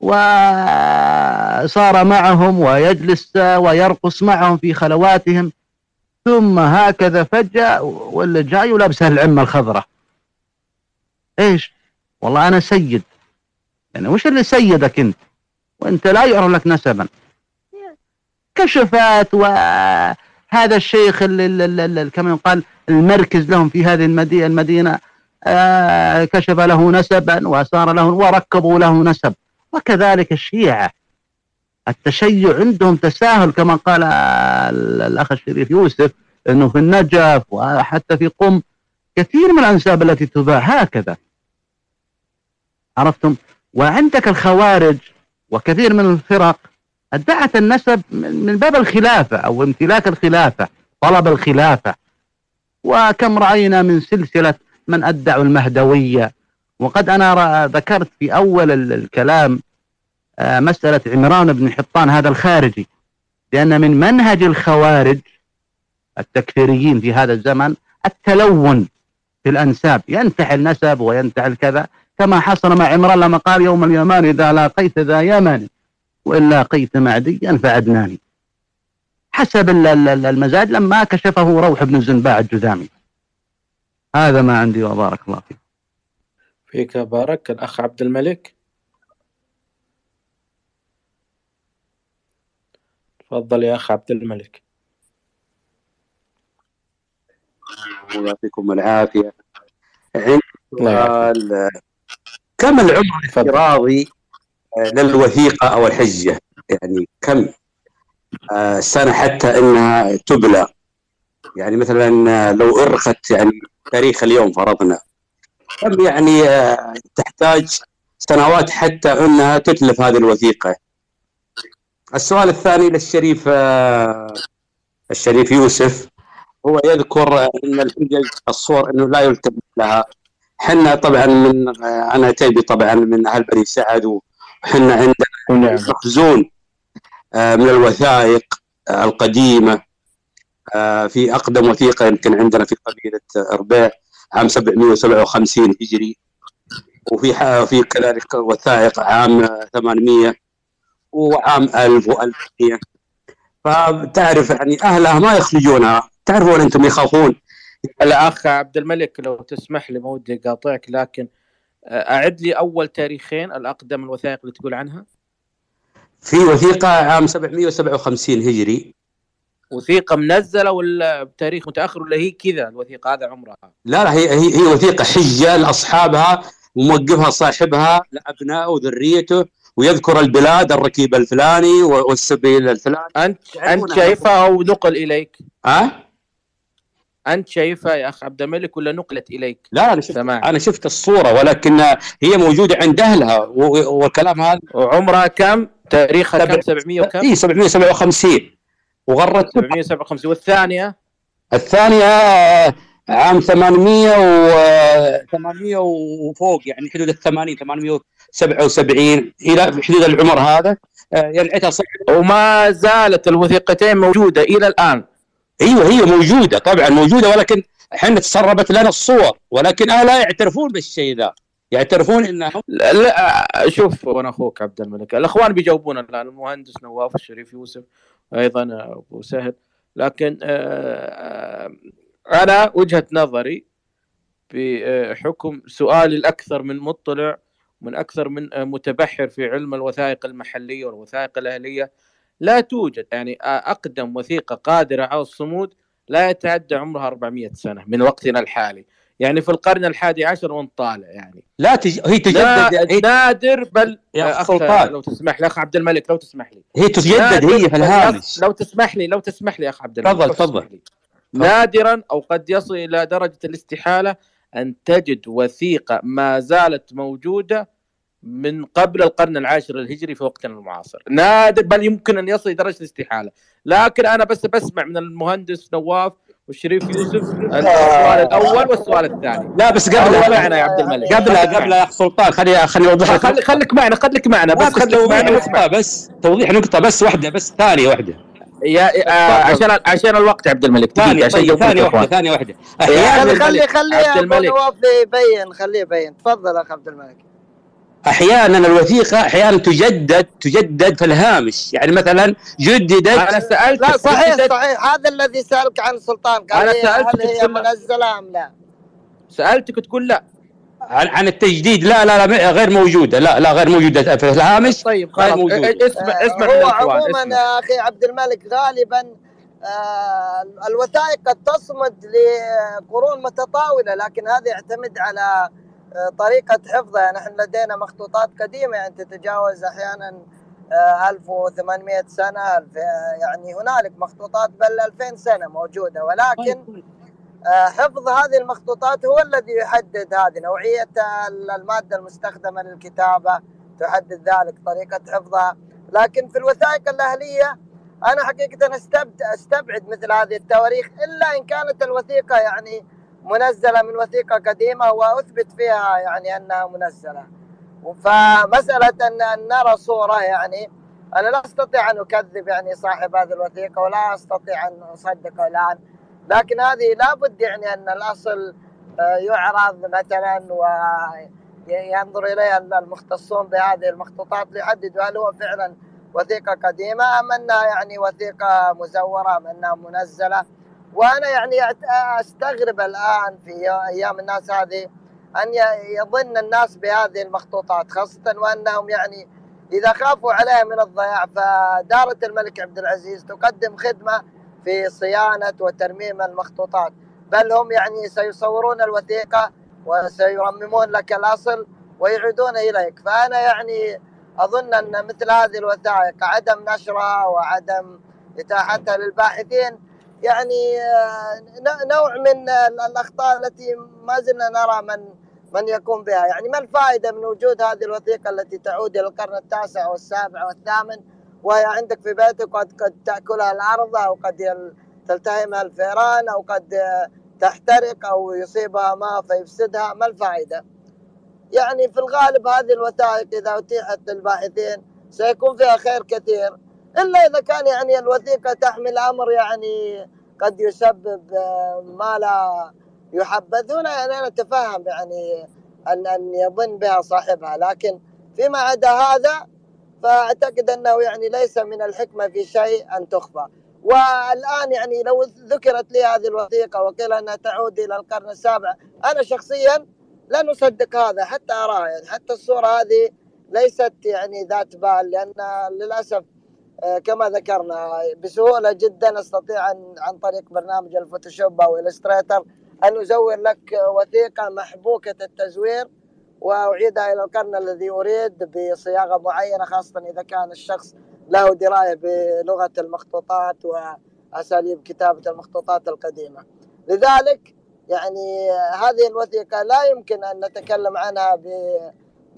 وصار معهم ويجلس ويرقص معهم في خلواتهم ثم هكذا فجأة واللي جاي ولابس العمة الخضراء. إيش؟ والله أنا سيد. يعني وش اللي سيدك أنت؟ وأنت لا يعرف لك نسبا. كشفات وهذا الشيخ اللي, كما يقال المركز لهم في هذه المدينة, المدينة كشف له نسبا وصار له وركبوا له نسب. وكذلك الشيعة. التشيع عندهم تساهل كما قال الأخ الشريف يوسف أنه في النجف وحتى في قم كثير من الأنساب التي تباع. هكذا. عرفتم؟ وعندك الخوارج وكثير من الفرق أدعت النسب من باب الخلافة أو امتلاك الخلافة طلب الخلافة. وكم رأينا من سلسلة من أدعوا المهدوية. وقد أنا ذكرت في أول الكلام مسألة عمران بن حطان هذا الخارجي. لأن من منهج الخوارج التكفيريين في هذا الزمن التلون في الأنساب. ينتحل نسب وينتحل كذا. كما حصل مع عمران لما قال يوم اليمان إذا لاقيت ذا يمن وإن لاقيت معديا فعدناني حسب المزاج لما كشفه روح بن الزنباع الجذامي. هذا ما عندي وبارك الله فيك. فيك بارك. الأخ عبد الملك. تفضل يا أخ عبد الملك. يعطيكم العافية. عندي سؤال. كم العمر الافتراضي آه، للوثيقة أو الحجة؟ يعني كم آه، سنة حتى أنها تبلى؟ يعني مثلا آه، لو أرخت يعني تاريخ اليوم فرضنا كم يعني تحتاج سنوات حتى أنها تتلف هذه الوثيقة؟ السؤال الثاني للشريف الشريف يوسف. هو يذكر إن الحجج الصور إنه لا يلتفت لها. حنا طبعا من أنا تيبي طبعا من أهل بني سعد وحنا عندنا مخزون آه، من الوثائق آه، القديمة آه، في أقدم وثيقة يمكن عندنا في قبيلة أرباع عام 757 هجري. وفي في كذلك وثائق عام 800 وعام 1000 و1100 فتعرف يعني أهلها ما يخرجونها تعرفون أنتم يخافون. الاخ عبد الملك لو تسمح لي ما ودي أقاطعك لكن آه، أعد لي أول تاريخين الأقدم الوثائق اللي تقول عنها. في وثيقة عام 757 هجري. وثيقة منزلة ولا بتاريخ متأخر ولا هي كذا الوثيقة؟ هذا عمرها. لا لا هي هي, هي وثيقة حجة لأصحابها وموقفها صاحبها لأبنائه وذريته. ويذكر البلاد الركيب الفلاني والسبيل الفلاني انت أنت شايفها أو نقل إليك؟ ها؟ أنت شايفها يا أخ عبد الملك ولا نقلت إليك؟ لا أنا شفت سماع. أنا شفت الصورة ولكن هي موجودة عند أهلها والكلام هذا وعمرها كم؟ تاريخها كم 700 وكم؟ اي 757 وغرت 757 والثانية؟ الثانية عام 800 و 800 وفوق يعني حدود ال 80 877 إلى حدود العمر هذا. ينعتها يعني صعب وما زالت الوثيقتين موجودة إلى الآن. أيوه هي موجودة طبعا موجودة ولكن إحنا تسربت لنا الصور ولكن اهلها يعترفون بالشيء ذا. يعترفون إنهم لا, لا شوف وأنا أخوك عبد الملك. الأخوان بيجاوبون الآن المهندس نواف الشريف يوسف أيضا أبو سهل. لكن آه، آه، أنا وجهة نظري بحكم سؤالي الأكثر من مطلع من أكثر من متبحر في علم الوثائق المحلية والوثائق الأهلية لا توجد. يعني أقدم وثيقة قادرة على الصمود لا يتعدى عمرها 400 سنة من وقتنا الحالي. يعني في القرن الحادي عشر وانت طالع يعني. لا تج... هي تجدد نا- هي, نادر بل يا سلطان. لو تسمح لي أخ عبد الملك لو تسمح لي. هي تجدد هي في الهامش. لو تسمح لي لو تسمح لي يا أخ عبد الملك تفضل تفضل. نادرا أو قد يصل إلى درجة الاستحالة أن تجد وثيقة ما زالت موجودة من قبل القرن العاشر الهجري في وقتنا المعاصر. نادر بل يمكن أن يصل إلى درجة الاستحالة. لكن أنا بس بسمع من المهندس نواف والشريف يوسف السؤال الأول والسؤال الثاني. لا بس قبلها. معنا يا عبد الملك. قبلها قبلها يا اخ سلطان. خلي خليني أوضح لك. خليك معنا خليك معنا. بس خليك توضيح معنا بس توضيح نقطة بس واحدة بس ثانية واحدة. يا آه عشان عشان الوقت عبد الملك ثانية عشان طيب ثانية واحدة. ثانية واحدة. خلي الملك خلي عبد الملك. يبين خليه يبين. تفضل أخ عبد الملك. أحيانا الوثيقة أحيانا تجدد تجدد في الهامش. يعني مثلا جددت أنا سالتك لا صحيح جددت- صحيح. هذا الذي سألك عن سلطان قال أنا لي سألتك هل هي. منزلة أم لا؟ سألتك تقول لا. عن, عن التجديد. لا لا لا غير موجودة. لا لا غير موجودة. في الهامش. طيب غير خلاص. موجودة. إيه- اسمع اسمع من هو عموما اسمع. يا أخي عبد الملك غالبا آه، الوثائق قد تصمد لقرون متطاولة لكن هذا يعتمد على آه، طريقة حفظها. يعني إحنا لدينا مخطوطات قديمة. يعني تتجاوز أحيانا آه، 1800 سنة الف- آه، يعني هنالك مخطوطات بل 2000 سنة موجودة. ولكن آه، حفظ هذه المخطوطات هو الذي يحدد هذه نوعية ال- المادة المستخدمة للكتابة تحدد ذلك طريقة حفظها. لكن في الوثائق الأهلية أنا حقيقة أستبعد مثل هذه التواريخ إلا إن كانت الوثيقة يعني منزلة من وثيقة قديمة وأثبت فيها يعني أنها منزلة. فمسألة أن نرى صورة يعني أنا لا أستطيع أن أكذب يعني صاحب هذه الوثيقة ولا أستطيع أن أصدقه الآن. لكن هذه لابد يعني أن الأصل آه، يعرض مثلا وينظر إليها المختصون بهذه المخطوطات ليحددوا هل هو فعلا وثيقة قديمة أم أنها يعني وثيقة مزورة أم أنها منزلة. وأنا يعني أستغرب الآن في أيام الناس هذه أن يظن الناس بهذه المخطوطات خاصة وأنهم يعني إذا خافوا عليها من الضياع فدارة الملك عبد العزيز تقدم خدمة في صيانة وترميم المخطوطات. بل هم يعني سيصورون الوثيقة وسيرممون لك الأصل ويعيدون إليك. فأنا يعني أظن أن مثل هذه الوثائق عدم نشرها وعدم إتاحتها للباحثين يعني آه، نوع من ال- الأخطاء التي ما زلنا نرى من من يقوم بها. يعني ما الفائدة من وجود هذه الوثيقة التي تعود إلى القرن التاسع والسابع والثامن؟ وهي عندك في بيتك قد قد تاكلها الأرض أو قد تلتهمها الفئران أو قد تحترق أو يصيبها ماء فيفسدها ما الفائدة؟ يعني في الغالب هذه الوثائق إذا أتيحت للباحثين سيكون فيها خير كثير إلا إذا كان يعني الوثيقة تحمل أمر يعني قد يسبب آه، ما لا يحبذ هنا يعني أنا أتفهم يعني ان أن يظن بها صاحبها لكن فيما عدا هذا فأعتقد أنه يعني ليس من الحكمة في شيء أن تخفى. والآن يعني لو ذكرت لي هذه الوثيقة وقيل أنها تعود إلى القرن السابع أنا شخصيا لن أصدق هذا حتى أراها يعني حتى الصورة هذه ليست يعني ذات بال لأن للأسف آه، كما ذكرنا بسهولة جدا أستطيع أن عن طريق برنامج الفوتوشوب أو ال Illustrator أن أزور لك وثيقة محبوكة التزوير. واعيدها إلى القرن الذي أريد بصياغة معينة خاصة إذا كان الشخص له دراية بلغة المخطوطات وأساليب كتابة المخطوطات القديمة. لذلك يعني هذه الوثيقة لا يمكن أن نتكلم عنها ب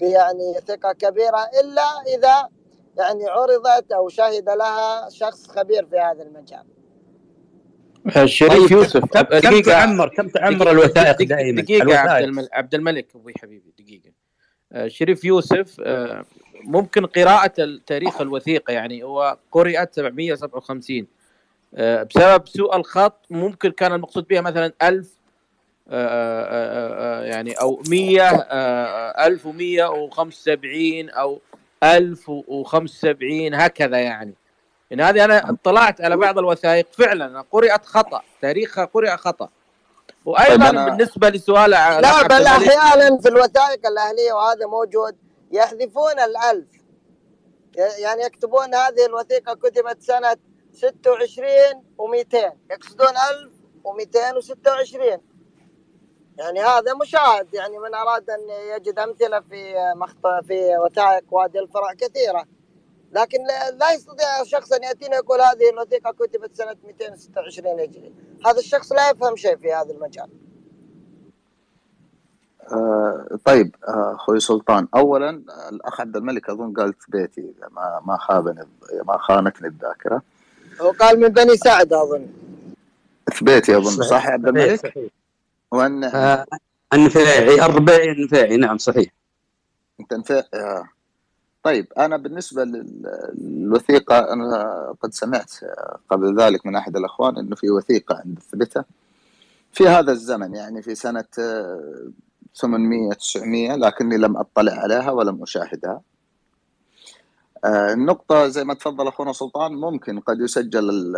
يعني ثقة كبيرة إلا إذا يعني عرضت أو شهد لها شخص خبير في هذا المجال. الشريف طيب، يوسف كم- دقيقة- تعمر كم تعمر الوثائق دائما؟ دقيقة الوثائق. الملك عبد الملك أبوي حبيبي دقيقة. آه، شريف يوسف آه، ممكن قراءة تاريخ الوثيقة يعني هو قرأت 757 آه، بسبب سوء الخط ممكن كان المقصود بها مثلا 1000 آه، آه، آه، يعني أو 100 آه، 1175 أو 1075 هكذا يعني. إن هذه أنا اطلعت على بعض الوثائق فعلا قرأت خطأ تاريخها قرأ خطأ. وأيضا طيب أنا- بالنسبة لسؤال لا بل أحيانا في الوثائق الأهلية وهذا موجود يحذفون الألف. يعني يكتبون هذه الوثيقة كتبت سنة 26 و200 يقصدون 1226 يعني هذا مشاهد يعني من أراد أن يجد أمثلة في مخط في وثائق وادي الفرع كثيرة. لكن لا- يستطيع شخص أن يأتينا يقول هذه الوثيقة كتبت سنة 226 هجري هذا الشخص لا يفهم شيء في هذا المجال. آه طيب آه، أخوي سلطان اولا آه، الأخ عبد الملك أظن قال في بيتي إذا ما ما خابني ما خانتني الذاكرة. هو قال من بني سعد أظن. في بيتي أظن صح يا عبد صحيح الملك؟ صحيح. وان آه، النفاعي الربيعي النفاعي نعم صحيح. أنت نفع آه. طيب أنا بالنسبة لل- للوثيقة أنا قد سمعت قبل ذلك من أحد الأخوان إنه في وثيقة عند الثبتة في هذا الزمن يعني في سنة آه، 800 900 لكني لم أطلع عليها ولم أشاهدها. آه، النقطة زي ما تفضل أخونا سلطان ممكن قد يسجل ال-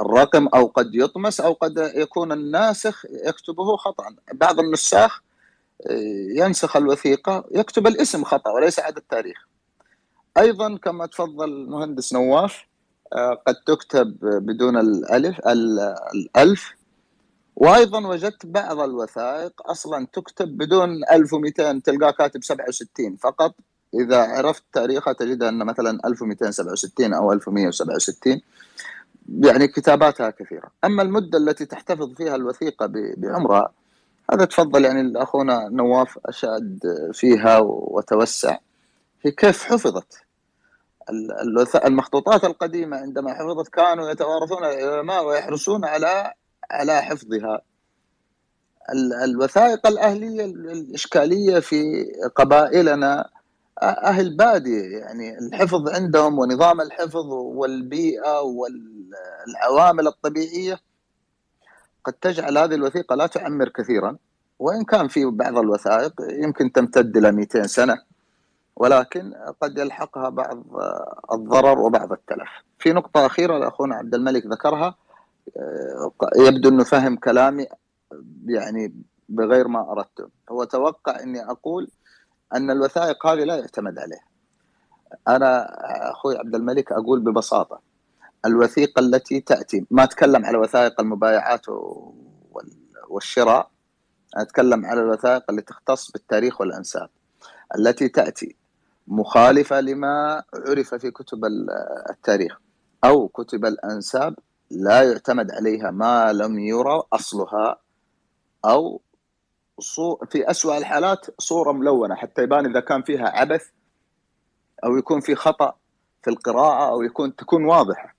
الرقم أو قد يطمس أو قد يكون الناسخ يكتبه خطأ. بعض النساخ آه، ينسخ الوثيقة يكتب الاسم خطأ وليس عدد التاريخ. أيضا كما تفضل المهندس نواف آه، قد تكتب بدون الألف ال- الألف. وأيضا وجدت بعض الوثائق أصلا تكتب بدون 1200 تلقاه كاتب 67 فقط. إذا عرفت تاريخها تجدها أن مثلا 1267 أو 1167 يعني كتاباتها كثيرة. أما المدة التي تحتفظ فيها الوثيقة ب- بعمرها هذا تفضل يعني أخونا نواف أشاد فيها وتوسع. هي كيف حفظت المخطوطات القديمة عندما حفظت كانوا يتوارثون العلماء ويحرصون على على حفظها. ال- الوثائق الأهلية ال- الإشكالية في قبائلنا أهل بادية يعني الحفظ عندهم ونظام الحفظ والبيئة والعوامل الطبيعية قد تجعل هذه الوثيقة لا تعمر كثيرا. وإن كان في بعض الوثائق يمكن تمتد إلى 200 سنة. ولكن قد يلحقها بعض الضرر وبعض التلف. في نقطة أخيرة لأخونا عبد الملك ذكرها آه، يبدو أنه فهم كلامي يعني بغير ما أردته هو توقع أني أقول أن الوثائق هذه لا يعتمد عليها أنا أخوي عبد الملك أقول ببساطة الوثيقة التي تأتي ما أتكلم على وثائق المبايعات وال- والشراء أتكلم على الوثائق التي تختص بالتاريخ والأنساب التي تأتي. مخالفة لما عرف في كتب ال- التاريخ أو كتب الأنساب لا يعتمد عليها ما لم يرى أصلها أو في أسوأ الحالات صورة ملونة حتى يبان إذا كان فيها عبث أو يكون في خطأ في القراءة أو يكون تكون واضحة.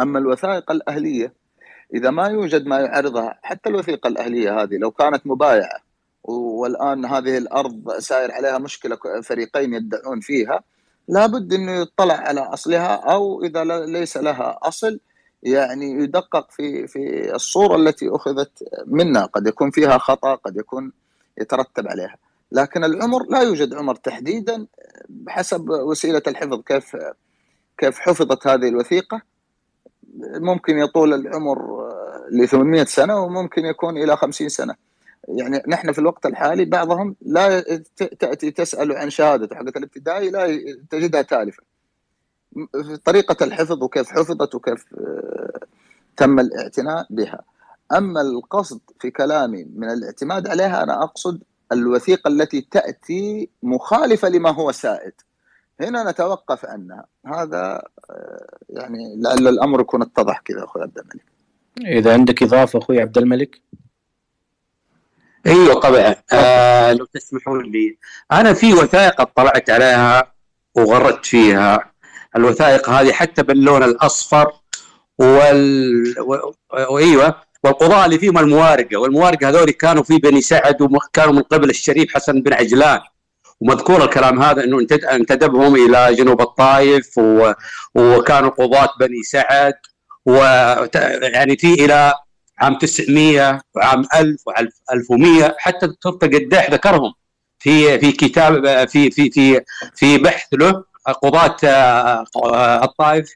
أما الوثائق الأهلية إذا ما يوجد ما يعرضها حتى الوثيقة الأهلية هذه لو كانت مبايعة والآن هذه الأرض سائر عليها مشكلة فريقين يدعون فيها. لابد أنه يطلع على أصلها أو إذا ل- ليس لها أصل يعني يدقق في في الصورة التي أخذت منها. قد يكون فيها خطأ قد يكون يترتب عليها. لكن العمر لا يوجد عمر تحديدا بحسب وسيلة الحفظ. كيف كيف حفظت هذه الوثيقة؟ ممكن يطول العمر ل 800 سنة وممكن يكون إلى 50 سنة. يعني نحن في الوقت الحالي بعضهم لا ت- تأتي تسأل عن شهادته حقت الابتدائي لا تجدها تالفة. في طريقة الحفظ وكيف حفظت وكيف آه، تم الاعتناء بها. أما القصد في كلامي من الاعتماد عليها أنا أقصد الوثيقة التي تأتي مخالفة لما هو سائد. هنا نتوقف عنها هذا آه، يعني لعل الأمر يكون اتضح كذا أخوي عبد الملك. إذا عندك إضافة أخوي عبد الملك؟ أيوه طبعا. آه لو تسمحون لي. أنا في وثائق اطلعت عليها وغردت فيها. الوثائق هذه حتى باللون الأصفر وال. وايوه والقضاء اللي فيهم الموارقة. والموارقة هذول كانوا في بني سعد وكانوا من قبل الشريف حسن بن عجلان. ومذكور الكلام هذا إنه انتد- انتدبهم إلى جنوب الطائف و... وكانوا قضاة بني سعد. و يعني في إلى عام 900 وعام 1000 وعام 1100 حتى الدكتور قداح ذكرهم في في كتاب في في في في بحث له قضاة آه، الطائف.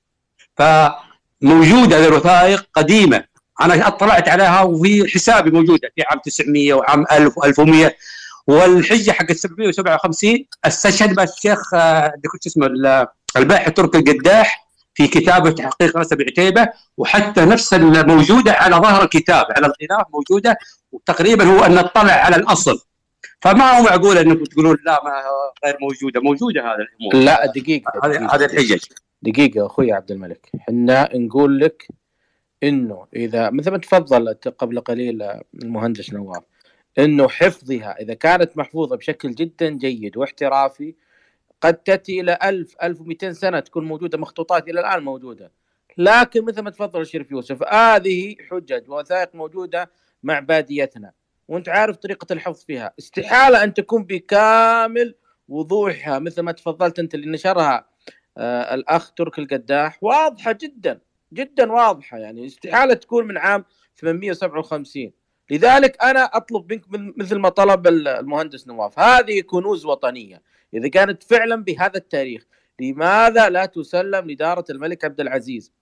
فموجودة الوثائق قديمة. أنا أطلعت عليها وفي حسابي موجودة في عام 900 وعام 1000 و1100 والحجة حق 757 استشهد بها الشيخ آه، شو اسمه ال- الباحث تركي القداح في كتابة تحقيق نسب عتيبة وحتى نفس الموجوده على ظهر الكتاب على الغلاف موجودة وتقريبا هو أن نطلع على الأصل. فما هو معقول انكم تقولون لا ما غير موجودة؟ موجودة هذه الأمور. لا دقيقة. هذه الحجج. دقيقة أخوي عبد الملك. حنا نقول لك إنه إذا مثل ما تفضل قبل قليل المهندس نواف إنه حفظها إذا كانت محفوظة بشكل جدا جيد واحترافي قد تأتي إلى 1000 1200 سنة تكون موجودة مخطوطات إلى الآن موجودة. لكن مثل ما تفضل الشريف يوسف هذه حجج ووثائق موجودة مع باديتنا. وأنت عارف طريقة الحفظ فيها. استحالة أن تكون بكامل وضوحها مثل ما تفضلت أنت اللي نشرها آه الأخ ترك القداح واضحة جدا جدا واضحة يعني. استحالة تكون من عام 857 لذلك أنا أطلب منك من- مثل ما طلب ال- المهندس نواف هذه كنوز وطنية. إذا كانت فعلا بهذا التاريخ لماذا لا تسلم لداره الملك عبد العزيز؟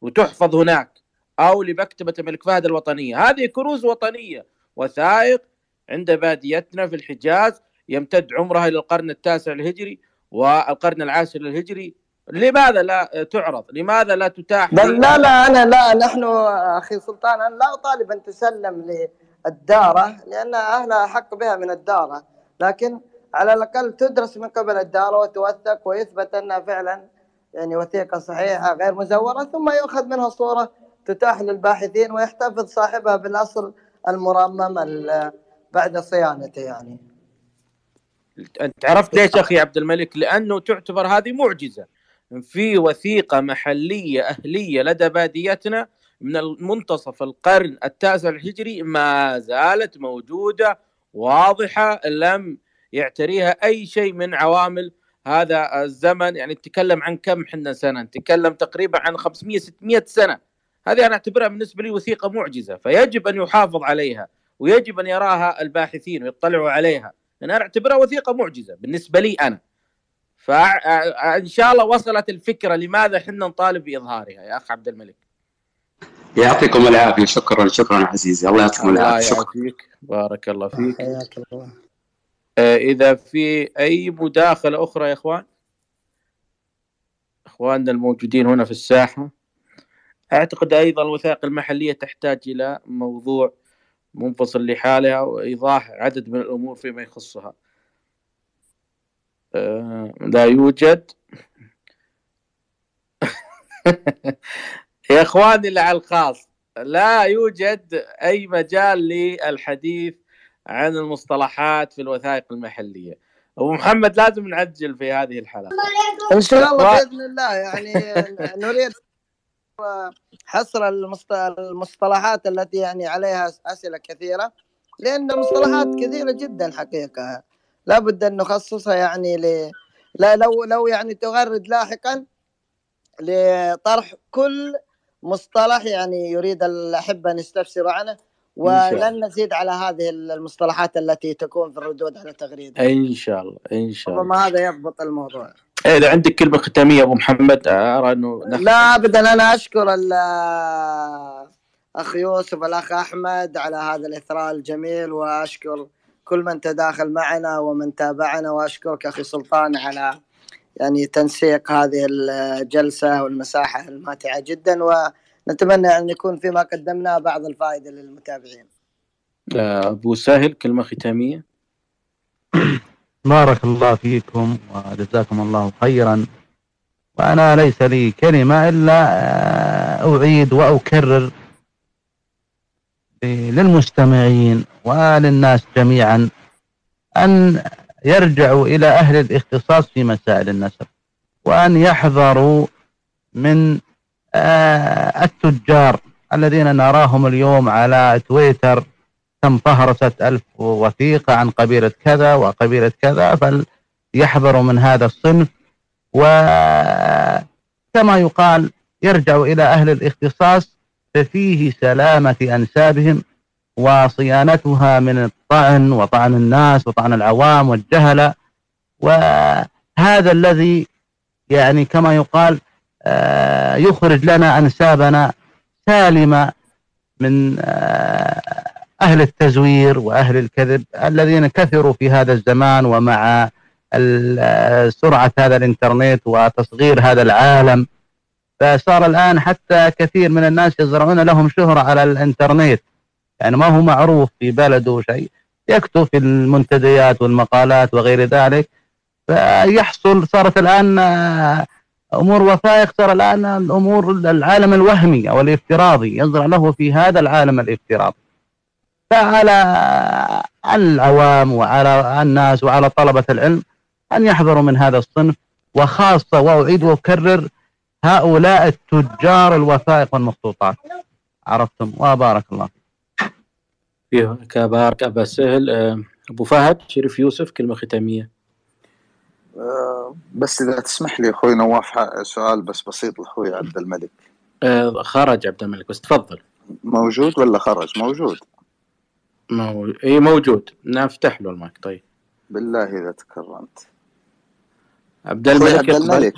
وتحفظ هناك أو لمكتبة الملك فهد الوطنية. هذه كنوز وطنية وثائق عند باديتنا في الحجاز يمتد عمرها إلى القرن التاسع الهجري والقرن العاشر الهجري لماذا لا تعرض؟ لماذا لا تتاح؟ بل لا لا أنا لا نحن أخي سلطان أنا لا أطالب أن تسلم للدارة لأن أهلها احق بها من الدارة. لكن على الأقل تدرس من قبل الداره وتوثق ويثبت انها فعلا يعني وثيقة صحيحة غير مزورة ثم يؤخذ منها صورة تتاح للباحثين ويحتفظ صاحبها بالأصل المرمم ال- بعد صيانته يعني أنت عرفت ليش أخي عبد الملك؟ لأنه تعتبر هذه معجزة في وثيقة محلية أهلية لدى باديتنا من منتصف القرن التاسع الهجري ما زالت موجودة واضحة لم يعتريها أي شيء من عوامل هذا الزمن. يعني نتكلم عن كم حنا سنة؟ نتكلم تقريبا عن 500 600 سنة. هذه أنا أعتبرها بالنسبة لي وثيقة معجزة. فيجب أن يحافظ عليها ويجب أن يراها الباحثين ويطلعوا عليها. أنا أعتبرها وثيقة معجزة بالنسبة لي أنا. فإن شاء الله وصلت الفكرة لماذا إحنا نطالب بإظهارها يا أخ عبد الملك. يعطيكم العافية. شكرا شكرا عزيزي. الله يعطيكم العافية. شكرا. بارك الله فيك. حياك الله. إذا في أي مداخلة أخرى يا إخوان؟ إخواننا الموجودين هنا في الساحة. أعتقد أيضا الوثائق المحلية تحتاج إلى موضوع منفصل لحالها وايضاح عدد من الأمور فيما يخصها. آه، لا يوجد. يا إخواني اللي على الخاص لا يوجد أي مجال للحديث عن المصطلحات في الوثائق المحلية. أبو محمد لازم نعجل في هذه الحلقة. إن شاء الله بإذن الله يعني نريد حصر المصط- المصطلحات التي يعني عليها أسئلة كثيرة لأن المصطلحات كثيرة جدا حقيقة. لابد أن نخصصها يعني ل لا لو لو يعني تغرد لاحقا لطرح كل مصطلح يعني يريد الاحبه أن يستفسروا عنه. ولن نزيد على هذه المصطلحات التي تكون في الردود على تغريده. إن شاء الله إن شاء الله. ربما هذا يضبط الموضوع. إذا عندك كلمة ختامية أبو محمد أرى أنه. لا ابدا أنا أشكر ال- أخ يوسف الاخ أحمد على هذا الإثراء الجميل وأشكر كل من تداخل معنا ومن تابعنا وأشكرك أخي سلطان على يعني تنسيق هذه الجلسة والمساحة الماتعة جدا ونتمنى أن يكون فيما قدمناه بعض الفائدة للمتابعين. آه، أبو سهل كلمة ختامية بارك الله فيكم وجزاكم الله خيرا وأنا ليس لي كلمة إلا آه، أعيد وأكرر للمستمعين وللناس جميعا أن يرجعوا إلى أهل الاختصاص في مسائل النسب وأن يحذروا من التجار الذين نراهم اليوم على تويتر تم فهرسة ألف وثيقة عن قبيلة كذا وقبيلة كذا فليحذروا من هذا الصنف. وكما يقال يرجعوا إلى أهل الاختصاص ففيه سلامة أنسابهم وصيانتها من الطعن وطعن الناس وطعن العوام والجهلة وهذا الذي يعني كما يقال آه، يخرج لنا أنسابنا سالمة من آه، أهل التزوير وأهل الكذب الذين كثروا في هذا الزمان ومع آه، سرعة هذا الإنترنت وتصغير هذا العالم. فصار الآن حتى كثير من الناس يزرعون لهم شهرة على الإنترنت. يعني ما هو معروف في بلده شيء. يكتب في المنتديات والمقالات وغير ذلك. فيحصل صارت الآن أمور وثائق صار الآن الأمور العالم الوهمي أو الافتراضي يزرع له في هذا العالم الافتراضي. فعلى العوام وعلى الناس وعلى طلبة العلم أن يحذروا من هذا الصنف وخاصة وأعيد وأكرر هؤلاء التجار الوثائق والمخطوطات. عرفتم؟ وبارك الله فيك. بارك أبا سهل أبو فهد شريف يوسف كلمة ختامية. آه، بس إذا تسمح لي أخوي نواف سؤال بس بسيط لأخوي عبد الملك. آه، خرج عبد الملك بس تفضل. موجود ولا خرج؟ موجود. مو... إي موجود. نفتح له المايك طيب. بالله إذا تكرمت. عبد الملك عبد الملك.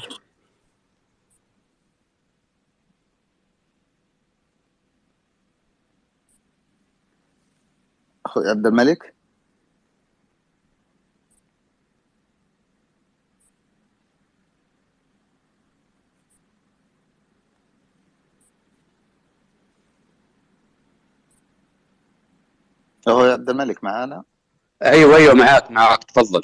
أخوي عبد الملك؟ أخوي عبد الملك معانا؟ أيوه أيوه معاك معاك تفضل.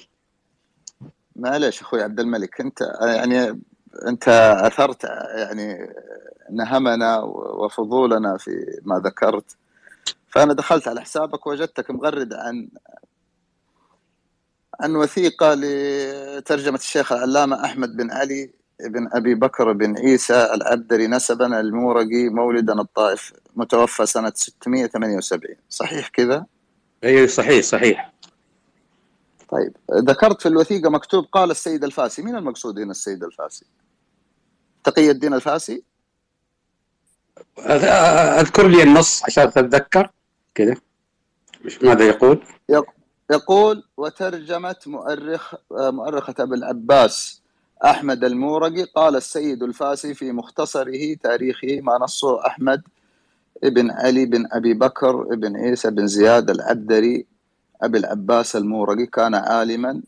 معلش أخوي عبد الملك أنت يعني أنت أثرت يعني نهمنا وفضولنا في ما ذكرت. فأنا دخلت على حسابك وجدتك مغرد عن عن وثيقة لترجمة الشيخ العلامة أحمد بن علي بن أبي بكر بن عيسى العبدري نسبا المورقي مولدا الطائف متوفى سنة 678 صحيح كذا؟ أيوه صحيح صحيح طيب ذكرت في الوثيقة مكتوب قال السيد الفاسي مين المقصود هنا السيد الفاسي؟ تقي الدين الفاسي؟ أذكر لي النص عشان أتذكر كذا مش ماذا يقول؟ يق- يقول وترجمة مؤرخ مؤرخة أبي العباس أحمد المورقي قال السيد الفاسي في مختصره تاريخه ما نصه أحمد ابن علي بن أبي بكر ابن عيسى بن زياد العبدري أبي العباس المورقي كان عالما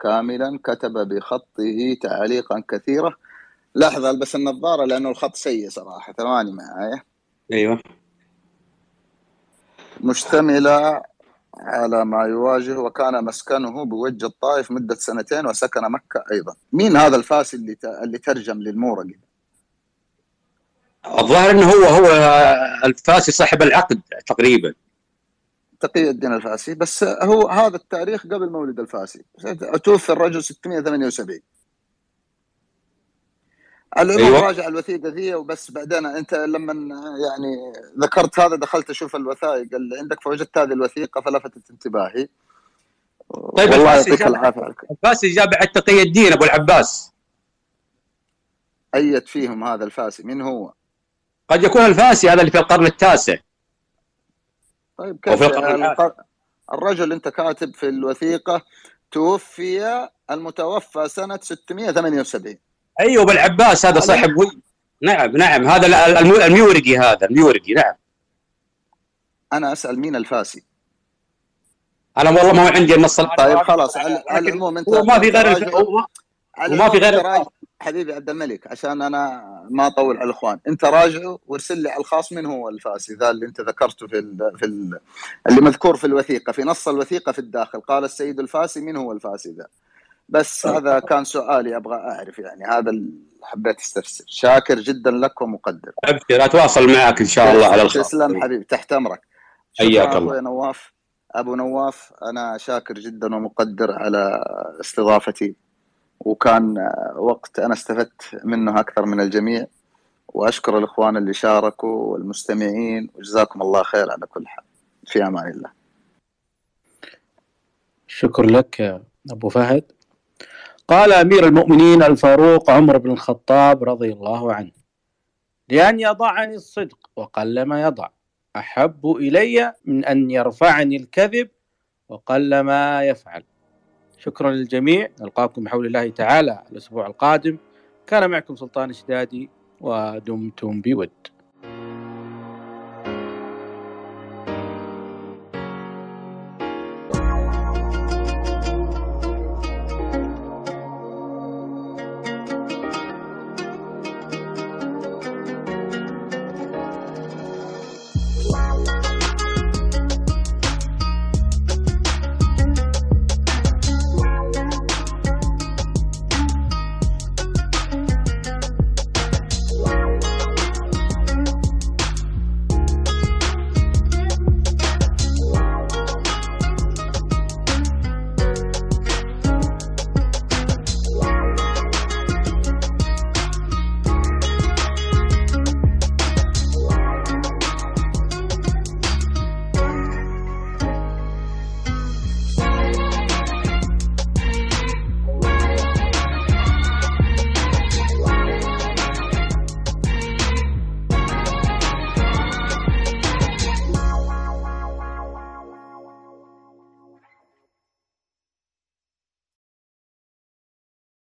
كاملا كتب بخطه تعليقا كثيرة لحظة ألبس النظارة لأنه الخط سيء صراحة ثواني معايا. أيوه. مشتملة على ما يواجه وكان مسكنه بوجه الطائف مدة سنتين وسكن مكة أيضا. مين هذا الفاسي اللي اللي ترجم للمورقي؟ الظاهر إنه هو هو الفاسي صاحب العقد تقريبا. تقي الدين الفاسي. بس هو هذا التاريخ قبل مولد الفاسي. توفي الرجل 678 العموم أيوة. راجع الوثيقة ذي وبس. بعدين أنت لما يعني ذكرت هذا دخلت أشوف الوثائق اللي عندك فوجدت هذه الوثيقة فلفتت انتباهي. طيب الفاسي يعطيك جاب العافية. الفاسي جاب بعد تقي الدين أبو العباس. أيد فيهم هذا الفاسي. من هو؟ قد يكون الفاسي هذا اللي في القرن التاسع. طيب كيف. الق- الرجل أنت كاتب في الوثيقة توفي المتوفى سنة 678 أيوه أبو العباس هذا صاحب. نعم نعم هذا ال- الم- الميورقي هذا الميورقي نعم. أنا أسأل مين الفاسي؟ أنا والله ما عندي النص طيب خلاص على العموم أنت هو ما في غير الف... وما في غير حبيبي عبد الملك عشان أنا ما أطول على الإخوان. أنت راجعه وارسل لي على الخاص من هو الفاسي ذا اللي أنت ذكرته في ال في ال اللي مذكور في الوثيقة في نص الوثيقة في الداخل. قال السيد الفاسي من هو الفاسي ذا؟ بس هذا كان سؤالي أبغى أعرف يعني هذا اللي حبيت أستفسر. شاكر جدا لك ومقدر. ابشر أتواصل معك إن شاء الله على الخاص. تسلم حبيبي تحت أمرك. حياك الله. أخوي نواف. أبو نواف أنا شاكر جدا ومقدر على استضافتي. وكان وقت أنا استفدت منه أكثر من الجميع. وأشكر الإخوان اللي شاركوا والمستمعين وجزاكم الله خير على كل حال. في أمان الله. شكر لك يا أبو فهد. قال أمير المؤمنين الفاروق عمر بن الخطاب رضي الله عنه لأن يضعني الصدق وقل ما يضع. أحب إلي من أن يرفعني الكذب وقل ما يفعل. شكرا للجميع. نلقاكم بحول الله تعالى الأسبوع القادم. كان معكم سلطان الشدادي ودمتم بود.